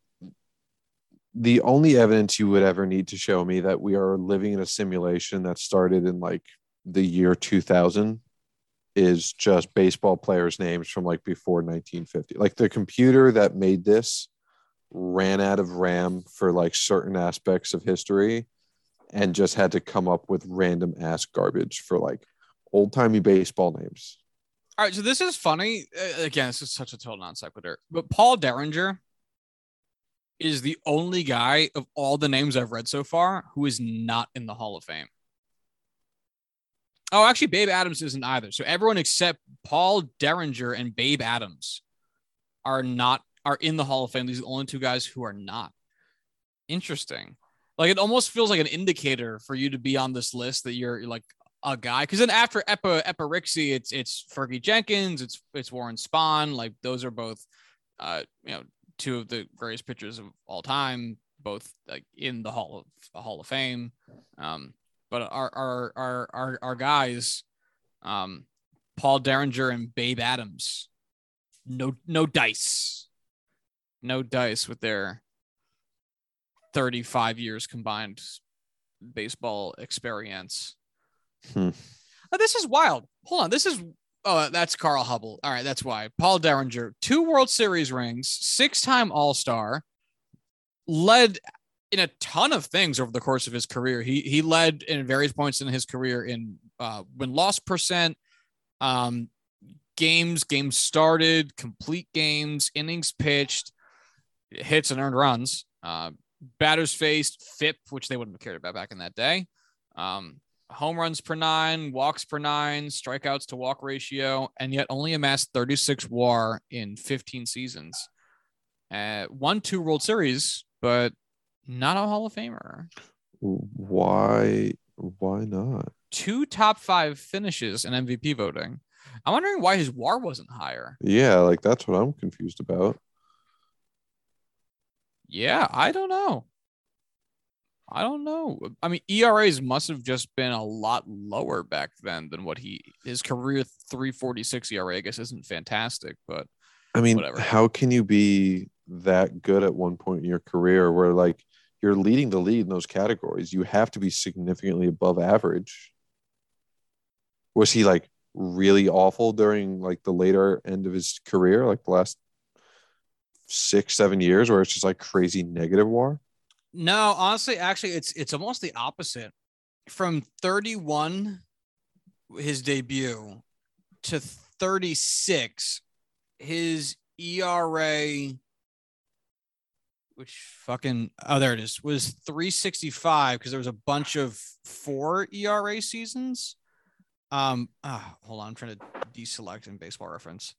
the only evidence you would ever need to show me that we are living in a simulation that started in like the year 2000 is just baseball players' names from like before 1950. Like the computer that made this ran out of RAM for like certain aspects of history and just had to come up with random ass garbage for like old timey baseball names. All right, so this is funny. Again, this is such a total non sequitur. But Paul Derringer is the only guy of all the names I've read so far who is not in the Hall of Fame. Oh, actually, Babe Adams isn't either. So everyone except Paul Derringer and Babe Adams are not are in the Hall of Fame. These are the only two guys who are not. Interesting. Like it almost feels like an indicator for you to be on this list that you're like a guy. Because then after Eppa Rixey, it's it's Fergie Jenkins, it's it's Warren Spahn. Like those are both, uh, you know, two of the greatest pitchers of all time, both like in the Hall of Hall of Fame. Um, but our our our our, our guys, um, Paul Derringer and Babe Adams, no no dice, no dice with their thirty five years combined baseball experience. Hmm. Oh, this is wild. Hold on, this is oh that's Carl Hubbell. All right, that's why Paul Derringer, two World Series rings, six time All Star, led in a ton of things over the course of his career. He he led in various points in his career in uh, win loss percent, um, games, games started, complete games, innings pitched, hits and earned runs, uh, batters faced, FIP, which they wouldn't have cared about back in that day. Um, home runs per nine, walks per nine, strikeouts to walk ratio, and yet only amassed 36 WAR in 15 seasons. Uh, won two World Series, but not a Hall of Famer. Why why not? Two top five finishes in MVP voting. I'm wondering why his WAR wasn't higher. Yeah, like that's what I'm confused about. Yeah, I don't know. I don't know. I mean, ERAs must have just been a lot lower back then than what he his career 346 ERA. I guess isn't fantastic, but I mean, Whatever. how can you be that good at one point in your career where like you're leading the lead in those categories? You have to be significantly above average. Was he like really awful during like the later end of his career, like the last six, seven years, where it's just like crazy negative war? No, honestly, actually, it's it's almost the opposite. From 31, his debut, to 36, his ERA, which fucking oh there it is, was 365 because there was a bunch of four ERA seasons. Um, ah, hold on, I'm trying to deselect in baseball reference.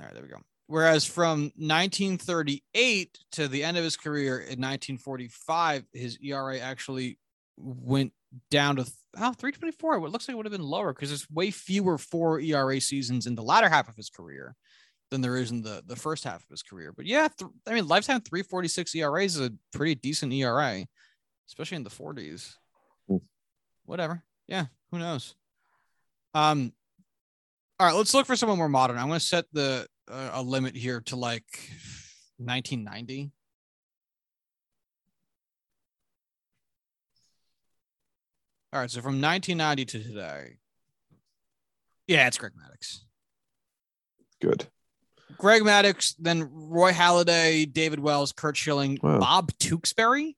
All right, there we go. Whereas from 1938 to the end of his career in 1945, his ERA actually went down to oh, 324. What looks like it would have been lower because there's way fewer four ERA seasons in the latter half of his career than there is in the, the first half of his career. But yeah, th- I mean, lifetime 346 ERA is a pretty decent ERA, especially in the 40s. Hmm. Whatever. Yeah, who knows? Um, all right, let's look for someone more modern. I'm going to set the uh, a limit here to like 1990. All right, so from 1990 to today. Yeah, it's Greg Maddux. Good. Greg Maddux, then Roy Halladay, David Wells, Curt Schilling, Wow. Bob Tewksbury,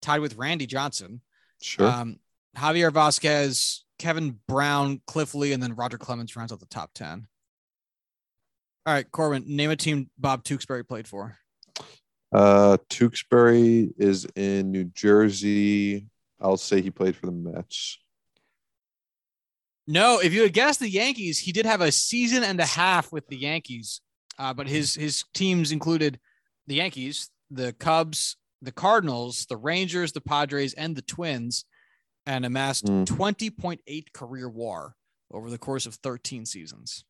tied with Randy Johnson, Sure. um, Javier Vazquez, Kevin Brown, Cliff Lee, and then Roger Clemens rounds out the top 10. All right, Corbin, name a team Bob Tewksbury played for. Uh, Tewksbury is in New Jersey. I'll say he played for the Mets. No, if you had guessed the Yankees, he did have a season and a half with the Yankees. Uh, but his his teams included the Yankees, the Cubs, the Cardinals, the Rangers, the Padres, and the Twins. and amassed Mm. 20.8 career WAR over the course of 13 seasons.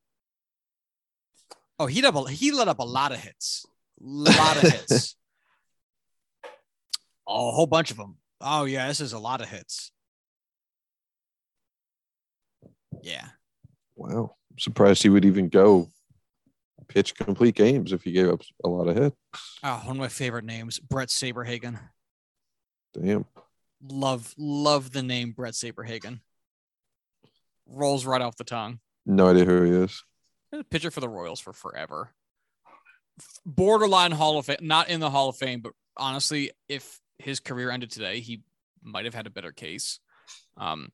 Oh, he let up a, he let up a lot of hits, a lot of hits. Oh, (laughs) a whole bunch of them. Oh yeah, this is a lot of hits. Yeah, Wow. I'm surprised he would even go pitch complete games if he gave up a lot of hits. oh, one of my favorite names, Bret Saberhagen. Damn. Love love the name Bret Saberhagen. Rolls right off the tongue. No idea who he is. Pitcher for the Royals for forever. Borderline Hall of Fame, not in the Hall of Fame, but honestly, if his career ended today, he might have had a better case. Um,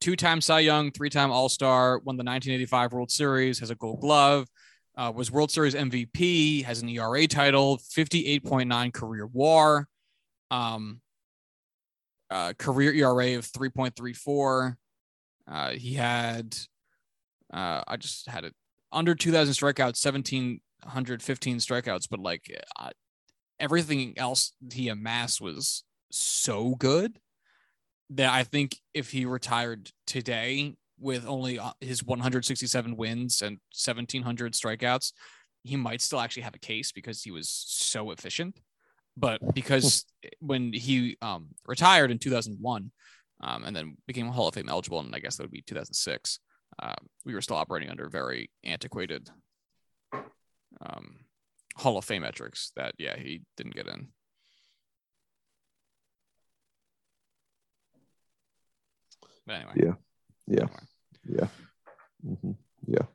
two-time Cy Young, three-time All-Star, won the 1985 World Series, has a Gold Glove, uh, was World Series MVP, has an ERA title, 58.9 career WAR, um, uh, career ERA of 3.34. Uh, he had, uh, I just had it under 2,000 strikeouts, 1,715 strikeouts, but like everything else he amassed was so good that I think if he retired today with only uh, his 167 wins and 1,700 strikeouts, he might still actually have a case because he was so efficient. But because when he um, retired in 2001 um, and then became Hall of Fame eligible, and I guess that would be 2006, uh, we were still operating under very antiquated um, Hall of Fame metrics that, yeah, he didn't get in. But anyway. Yeah. Yeah. Anyway. Yeah. hmm Yeah.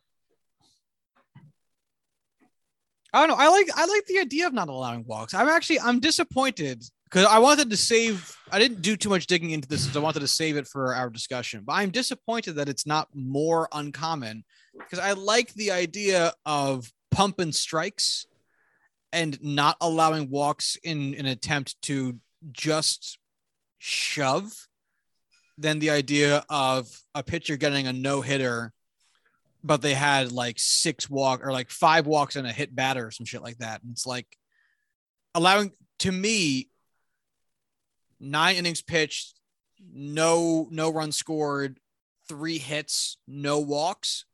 I don't know. I like I like the idea of not allowing walks. I'm actually I'm disappointed because I wanted to save. I didn't do too much digging into this. 'cause I wanted to save it for our discussion. But I'm disappointed that it's not more uncommon because I like the idea of pump and strikes and not allowing walks in an attempt to just shove than the idea of a pitcher getting a no hitter but they had like six walk or like five walks and a hit batter or some shit like that. And it's like allowing to me nine innings pitched, no no runs scored, three hits, no walks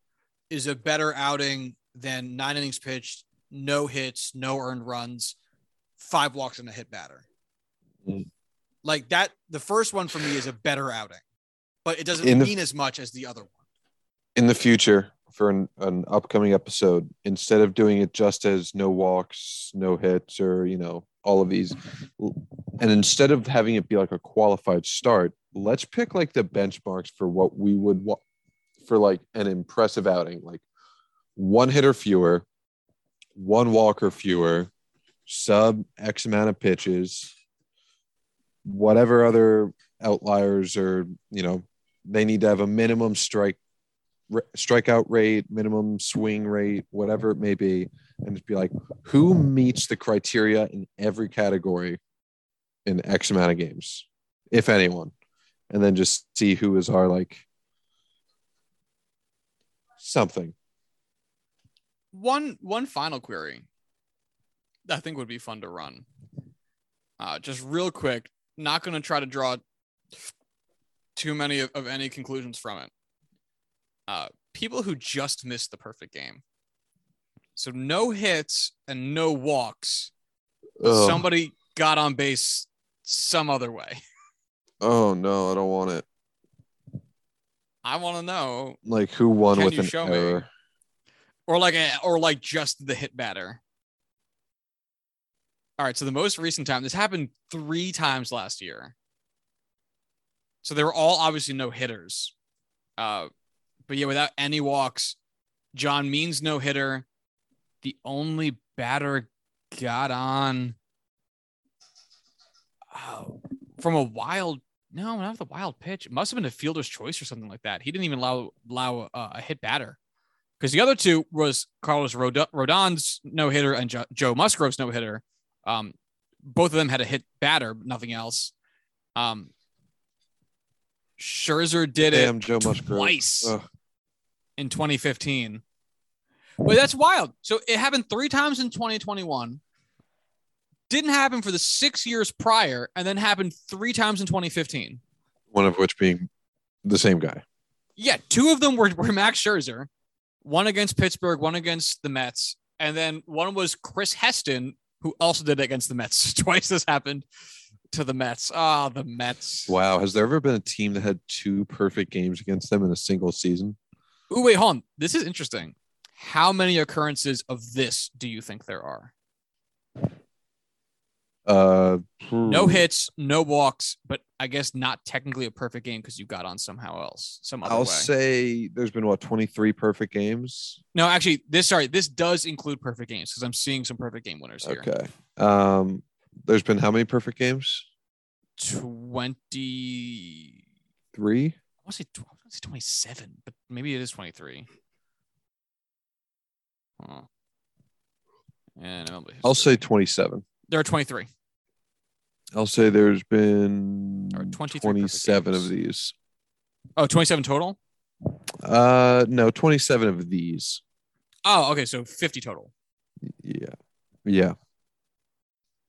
is a better outing than nine innings pitched, no hits, no earned runs, five walks and a hit batter. Mm. Like that, the first one for me is a better outing, but it doesn't In the- mean as much as the other one. In the future, for an, an upcoming episode, instead of doing it just as no walks, no hits, or you know all of these, and instead of having it be like a qualified start, let's pick like the benchmarks for what we would want for like an impressive outing, like one hitter fewer, one walker fewer, sub X amount of pitches, whatever other outliers or you know they need to have a minimum strike strikeout rate, minimum swing rate, whatever it may be, and just be like, who meets the criteria in every category in X amount of games, if anyone, and then just see who is our like something. one one final query I think would be fun to run. Uh, just real quick, not going to try to draw too many of, of any conclusions from it. Uh, people who just missed the perfect game. So no hits and no walks. Ugh. Somebody got on base some other way. (laughs) oh no, I don't want it. I want to know, Like who won with you an show me? or like a, or like just the hit batter. All right, so the most recent time this happened three times last year. So they were all obviously no hitters. Uh, but yeah, without any walks, John Means no hitter. The only batter got on oh, from a wild no, not the wild pitch. It must have been a fielder's choice or something like that. He didn't even allow allow uh, a hit batter because the other two was Carlos Rod- Rodon's no hitter and jo- Joe Musgrove's no hitter. Um, both of them had a hit batter, nothing else. Um, Scherzer did Damn, it Joe twice in 2015. But that's wild. So it happened three times in 2021. Didn't happen for the six years prior, and then happened three times in 2015. One of which being the same guy. Yeah, two of them were, were Max Scherzer, one against Pittsburgh, one against the Mets, and then one was Chris Heston, who also did it against the Mets. (laughs) Twice this happened to the Mets. Ah, the Mets. Wow. Has there ever been a team that had two perfect games against them in a single season? Ooh, wait, hold on. This is interesting. How many occurrences of this do you think there are? Uh, No hmm. hits, no walks, but I guess not technically a perfect game because you got on somehow else, some other I'll way. say there's been what 23 perfect games. no, actually, this sorry, this does include perfect games because I'm seeing some perfect game winners here. Okay. Um, there's been how many perfect games? Twenty. Three. I want I want to say 27, but maybe it is 23. Huh. And I'll say 27. there are 23. I'll say there's been Or 23 perfect 27 of these. Oh, 27 total? Uh, no, 27 of these. Oh, okay. So 50 total. Yeah. Yeah.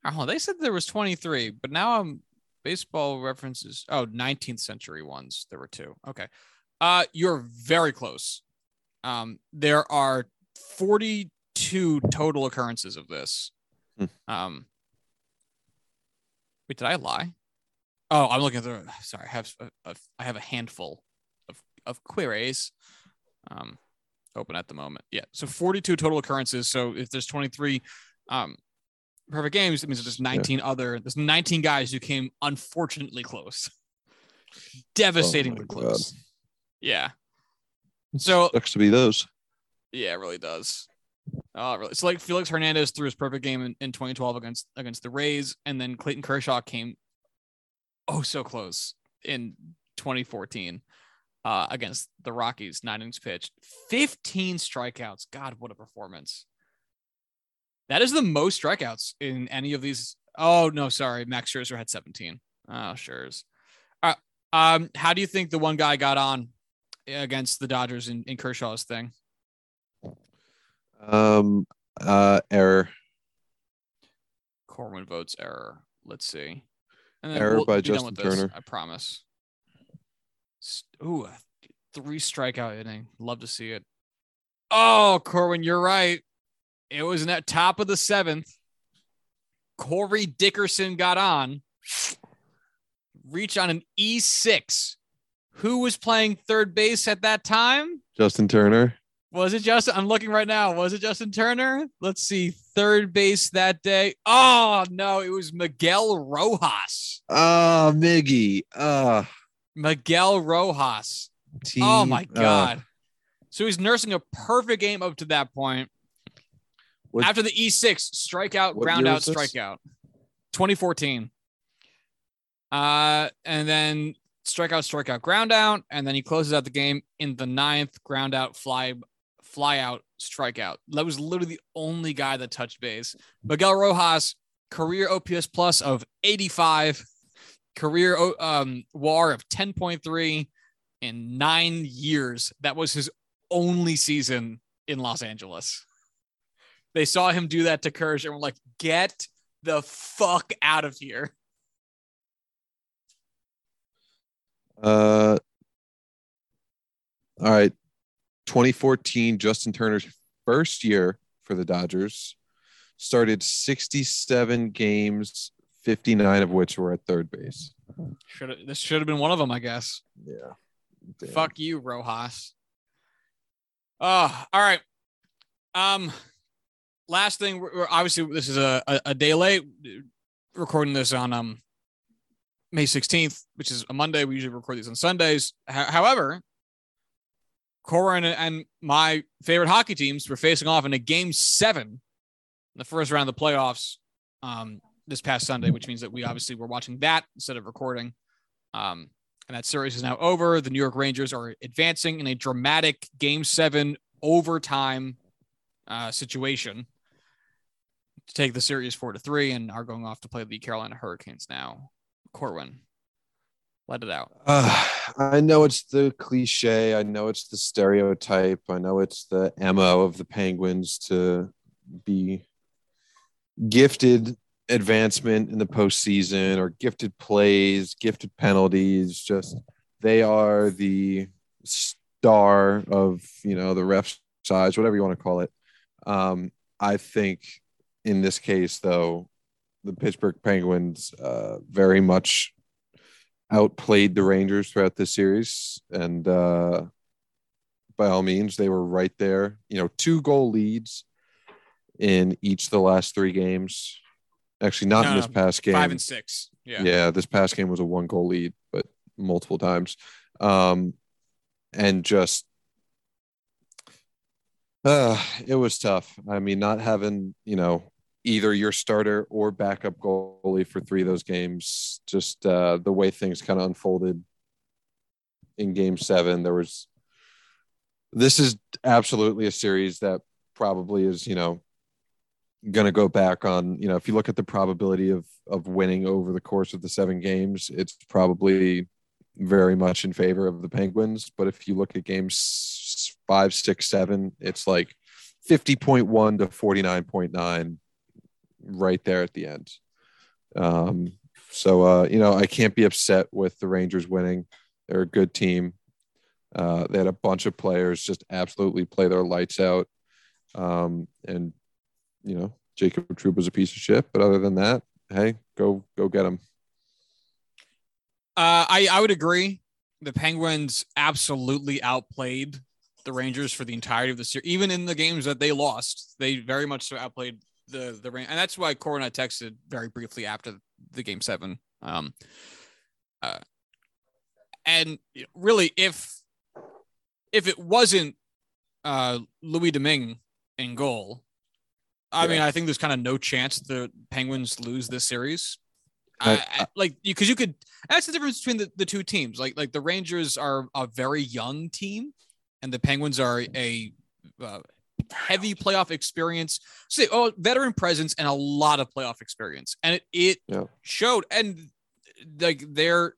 Oh, they said there was 23, but now I'm baseball references. Oh, 19th century ones. There were two. Okay. Uh, you're very close. Um, there are 42 total occurrences of this. Hmm. Um, wait, did I lie? Oh, I'm looking at the. Sorry, I have a, a, I have a handful of of queries. Um, open at the moment. Yeah, so 42 total occurrences. So if there's 23, um, perfect games, it means there's 19 other. There's 19 guys who came unfortunately close, (laughs) devastatingly Oh close. Yeah. So Sucks to be those. Yeah, it really does. Oh, really. It's like Felix Hernandez threw his perfect game in, in 2012 against against the Rays, and then Clayton Kershaw came oh so close in 2014 uh, against the Rockies, nine innings pitched, 15 strikeouts. God, what a performance! That is the most strikeouts in any of these. Oh no, sorry, Max Scherzer had 17. Oh, Scherzer. Uh, um, how do you think the one guy got on against the Dodgers in, in Kershaw's thing? Um, uh, error. Corwin votes error. Let's see. And then Error by be done Justin with this, Turner. I promise. Ooh, a three strikeout inning. Love to see it. Oh, Corwin, you're right. It was in that top of the seventh. Corey Dickerson got on. Reach on an E6. Who was playing third base at that time? Justin Turner. Was it Justin? I'm looking right now. Was it Justin Turner? Let's see. Third base that day. Oh no, it was Miguel Rojas. Ah, Miggy. Ah, Miguel Rojas. team. Oh my uh, god. So he's nursing a perfect game up to that point. What- After the E6, strikeout, ground out, strikeout. 2014. Uh, and then strikeout, strikeout, ground out, and then he closes out the game in the ninth, ground out, fly, fly out, strikeout. That was literally the only guy that touched base. Miguel Rojas, career OPS plus of 85, career um, WAR of 10.3 in nine years. That was his only season in Los Angeles. They saw him do that to Kersh and were like, get the fuck out of here. Uh, all right. 2014, Justin Turner's first year for the Dodgers started 67 games, 59 of which were at third base. Should have this should have been one of them, I guess. Yeah. Damn. Fuck you, Rojas. Oh, all right. Um, last thing, we're, we're- obviously this is a, a, a day late. Recording this on um May 16th, which is a Monday. We usually record these on Sundays. Ho- however, Corin and my favorite hockey teams were facing off in a game seven in the first round of the playoffs um, this past Sunday, which means that we obviously were watching that instead of recording. Um, and that series is now over. The New York Rangers are advancing in a dramatic game seven overtime uh, situation to take the series four to three and are going off to play the Carolina Hurricanes now. Corwin, let it out. Uh, I know it's the cliche. I know it's the stereotype. I know it's the MO of the Penguins to be gifted advancement in the postseason or gifted plays, gifted penalties. Just they are the star of you know the ref size, whatever you want to call it. Um, I think in this case, though, the Pittsburgh Penguins uh, very much outplayed the Rangers throughout this series, and uh, by all means, they were right there. You know, two goal leads in each of the last three games. Actually, not No, in this past game. Five and six. Yeah. Yeah, this past game was a one goal lead, but multiple times. Um, and just uh, it was tough. I mean, not having, you know, either your starter or backup goalie for three of those games, just uh, the way things kind of unfolded in game seven, there was this is absolutely a series that probably is, you know, going to go back on, you know, if you look at the probability of of winning over the course of the seven games, it's probably very much in favor of the Penguins. But if you look at games five, six, seven, it's like 50.1 to 49.9 right there at the end. Um, so, uh, you know, I can't be upset with the Rangers winning. They're a good team. Uh, they had a bunch of players just absolutely play their lights out. Um, and, you know, Jacob Trouba was a piece of shit. But other than that, hey, go go get him. Uh, I I would agree. The Penguins absolutely outplayed the Rangers for the entirety of the series. Even in the games that they lost, they very much so outplayed the the and that's why Cor and I texted very briefly after the game seven. Um, uh, and really, if if it wasn't uh, Louis Domingue in goal, I Yeah. mean, I think there's kind of no chance the Penguins lose this series. I- I, like because you could that's the difference between the, the two teams like like the rangers are a very young team and the penguins are a uh, heavy playoff experience say oh veteran presence and a lot of playoff experience and it, it Yeah. showed and like they're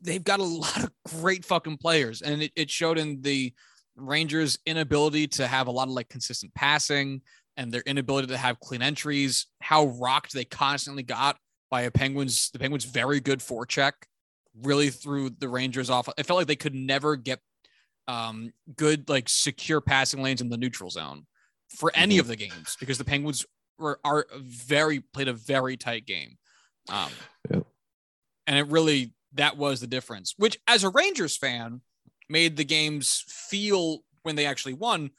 they've got a lot of great fucking players and it, it showed in the rangers inability to have a lot of like consistent passing and their inability to have clean entries how rocked they constantly got by a Penguins, the Penguins very good forecheck, really threw the Rangers off. It felt like they could never get um, good, like secure passing lanes in the neutral zone for any Mhm. of the games because the Penguins were are very played a very tight game. Um, Yeah. and it really that was the difference, which as a Rangers fan made the games feel when they actually won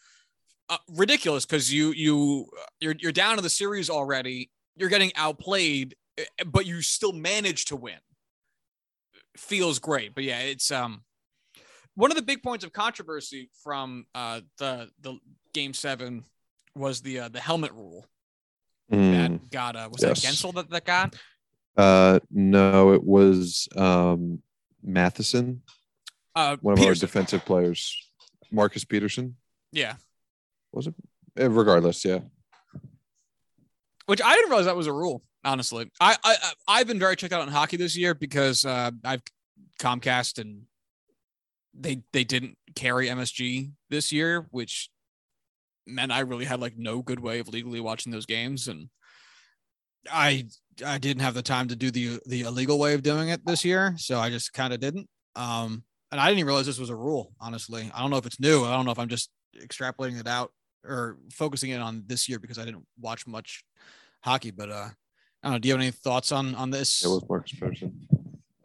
uh, ridiculous because you you you're you're down to the series already. You're getting outplayed, eh, but you still manage to win. Feels great, but yeah, it's um one of the big points of controversy from uh the the game seven was the uh, the helmet rule Mm. that got uh was yes. that Guentzel that that got Uh, no, it was um, Matheson, uh one of Pettersson. our defensive players. Marcus Pettersson, yeah, was it? Eh, Regardless, yeah. which I didn't realize that was a rule. Honestly, I I I- I've been very checked out on hockey this year because uh, I've Comcast and they they didn't carry MSG this year, which meant I really had like no good way of legally watching those games, and I I didn't have the time to do the the illegal way of doing it this year, so I just kind of didn't. Um, and I didn't even realize this was a rule. Honestly, I don't know if it's new. I don't know if I'm just extrapolating it out or focusing it on this year because I didn't watch much hockey. But uh, I don't know. Do you have any thoughts on on this? It was Marcus Pettersson.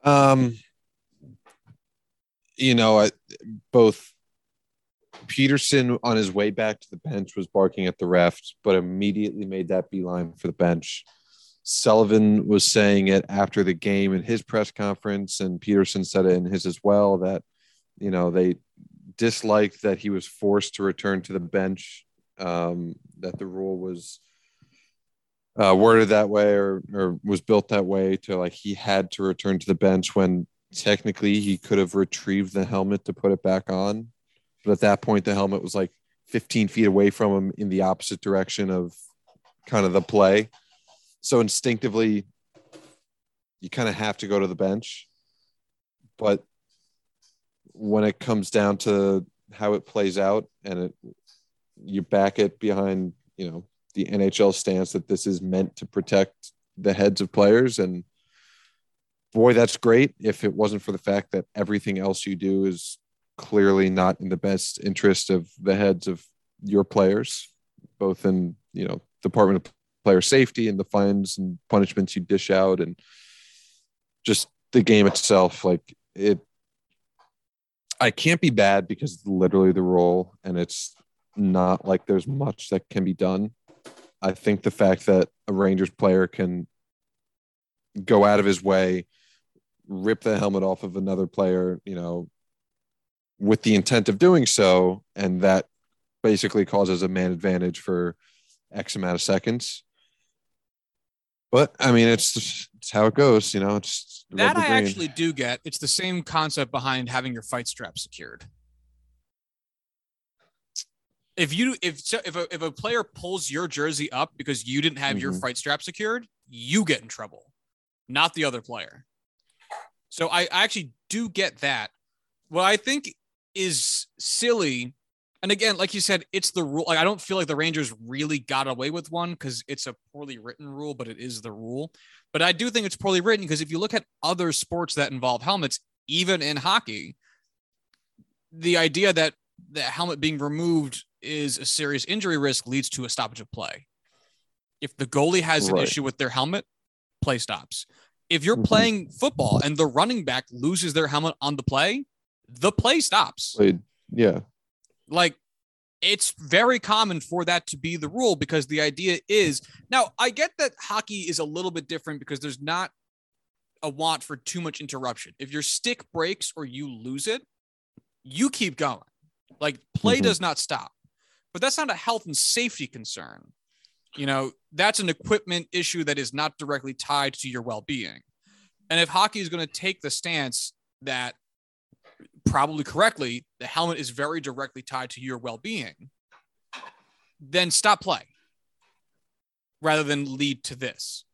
Um, you know, both Pettersson on his way back to the bench was barking at the ref, but immediately made that beeline for the bench. Sullivan was saying it after the game in his press conference, and Pettersson said it in his as well that you know they disliked that he was forced to return to the bench, um, that the rule was uh, worded that way or, or was built that way to like he had to return to the bench when technically he could have retrieved the helmet to put it back on. But at that point, the helmet was like 15 feet away from him in the opposite direction of kind of the play. So instinctively, you kind of have to go to the bench. But when it comes down to how it plays out and it, you back it behind, you know, the NHL stance that this is meant to protect the heads of players. And boy, that's great. If it wasn't for the fact that everything else you do is clearly not in the best interest of the heads of your players, both in, you know, Department of Player Safety and the fines and punishments you dish out and just the game itself. Like it, I can't be bad because it's literally the role and it's not like there's much that can be done. I think the fact that a Rangers player can go out of his way, rip the helmet off of another player, you know, with the intent of doing so, and that basically causes a man advantage for X amount of seconds. But I mean, it's, it's how it goes, you know. It's that I actually do get. It's the same concept behind having your fight strap secured if you if if a, if a player pulls your jersey up because you didn't have mm-hmm. your fight strap secured, you get in trouble, not the other player. So I, I actually do get that. What I think is silly, and again, like you said, it's the rule. Like I don't feel like the Rangers really got away with one because it's a poorly written rule, but it is the rule. But I do think it's poorly written because if you look at other sports that involve helmets, even in hockey, the idea that the helmet being removed is a serious injury risk leads to a stoppage of play. If the goalie has an right. issue with their helmet, play stops. If you're mm-hmm. playing football and the running back loses their helmet on the play, the play stops. Yeah. Like it's very common for that to be the rule because the idea is now I get that hockey is a little bit different because there's not a want for too much interruption. If your stick breaks or you lose it, you keep going. Like play mm-hmm. does not stop but that's not a health and safety concern. You know, that's an equipment issue that is not directly tied to your well being. And if hockey is going to take the stance that probably correctly, the helmet is very directly tied to your well being, then stop play rather than lead to this.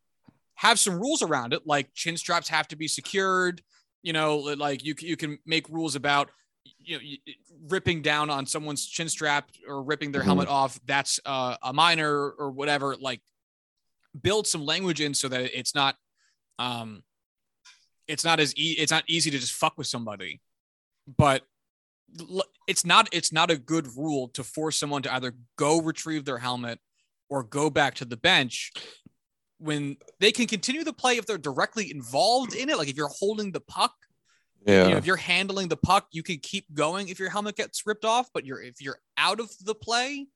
Have some rules around it, like chin straps have to be secured. You know, like you, you can make rules about you know ripping down on someone's chin strap or ripping their mm-hmm. helmet off that's uh, a minor or whatever like build some language in so that it's not um it's not as e- it's not easy to just fuck with somebody but it's not it's not a good rule to force someone to either go retrieve their helmet or go back to the bench when they can continue the play if they're directly involved in it like if you're holding the puck yeah. You know, if you're handling the puck, you can keep going if your helmet gets ripped off, but you're if you're out of the play,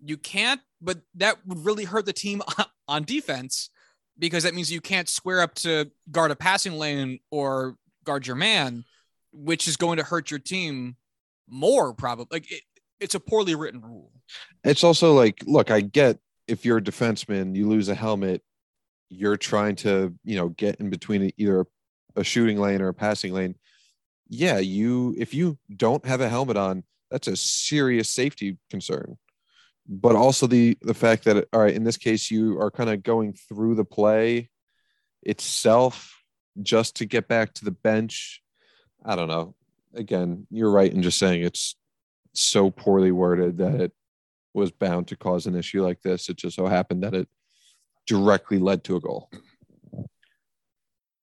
you can't. But that would really hurt the team (laughs) on defense because that means you can't square up to guard a passing lane or guard your man, which is going to hurt your team more probably. Like it, it's a poorly written rule. It's also like, look, I get if you're a defenseman, you lose a helmet, you're trying to, you know, get in between either a shooting lane or a passing lane, yeah, you if you don't have a helmet on, that's a serious safety concern. But also the the fact that all right, in this case, you are kind of going through the play itself just to get back to the bench. I don't know. Again, you're right in just saying it's so poorly worded that it was bound to cause an issue like this. It just so happened that it directly led to a goal.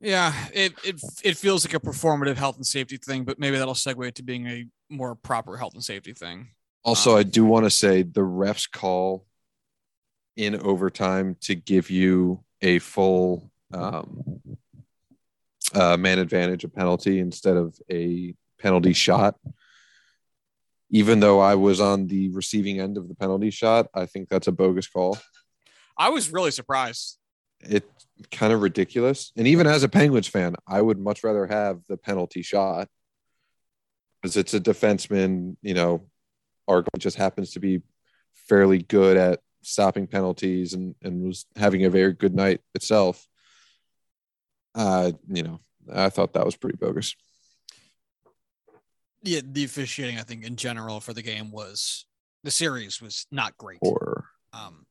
Yeah, it, it it feels like a performative health and safety thing, but maybe that'll segue to being a more proper health and safety thing. Also, um, I do want to say the refs call in overtime to give you a full um, uh, man advantage, a penalty instead of a penalty shot. Even though I was on the receiving end of the penalty shot, I think that's a bogus call. I was really surprised. It kind of ridiculous. And even as a Penguins fan, I would much rather have the penalty shot because it's a defenseman, you know, Igor just happens to be fairly good at stopping penalties and, and was having a very good night itself. Uh, you know, I thought that was pretty bogus. Yeah, the officiating, I think, in general for the game was the series was not great. Or um,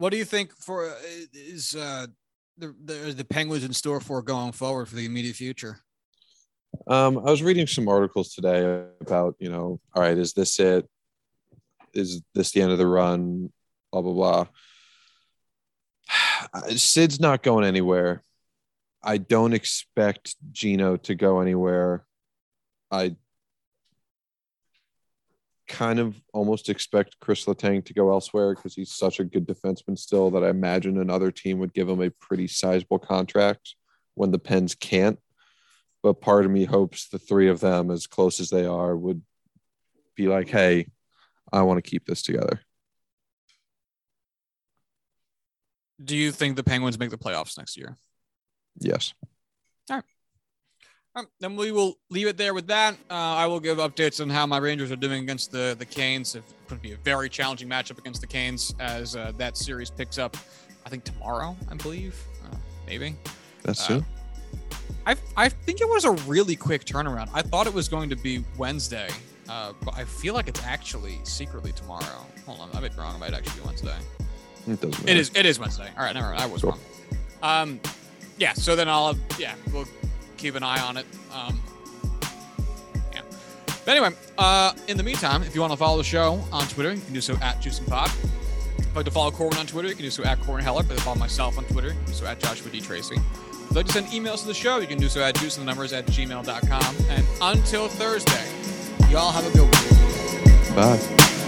what do you think for uh, is uh, the, the the Penguins in store for going forward for the immediate future? Um, I was reading some articles today about you know, all right, is this it? Is this the end of the run? Blah blah blah. (sighs) Sid's not going anywhere. I don't expect Gino to go anywhere. I kind of almost expect Chris Letang to go elsewhere because he's such a good defenseman still that I imagine another team would give him a pretty sizable contract when the Pens can't. But part of me hopes the three of them, as close as they are, would be like, hey, I want to keep this together. Do you think the Penguins make the playoffs next year? Yes. Um, then we will leave it there with that. Uh, I will give updates on how my Rangers are doing against the the Canes. It could be a very challenging matchup against the Canes as uh, that series picks up. I think tomorrow, I believe, uh, maybe. That's Uh, soon. I I think it was a really quick turnaround. I thought it was going to be Wednesday, uh, but I feel like it's actually secretly tomorrow. Hold on, I might be wrong. It might actually be Wednesday. It doesn't matter. It is. It is Wednesday. All right, never mind. I was Cool. wrong. Um, yeah. So then I'll yeah we'll keep an eye on it. Um, yeah. But anyway, uh, in the meantime, if you want to follow the show on Twitter, you can do so at Juice and Pod. If you'd like to follow Corbin on Twitter, you can do so at Corbin Heller. If you'd like to follow myself on Twitter, you can do so at Joshua D. Tracy. If you'd like to send emails to the show, you can do so at numbers at gmail.com. And until Thursday, y'all have a good one. Bye.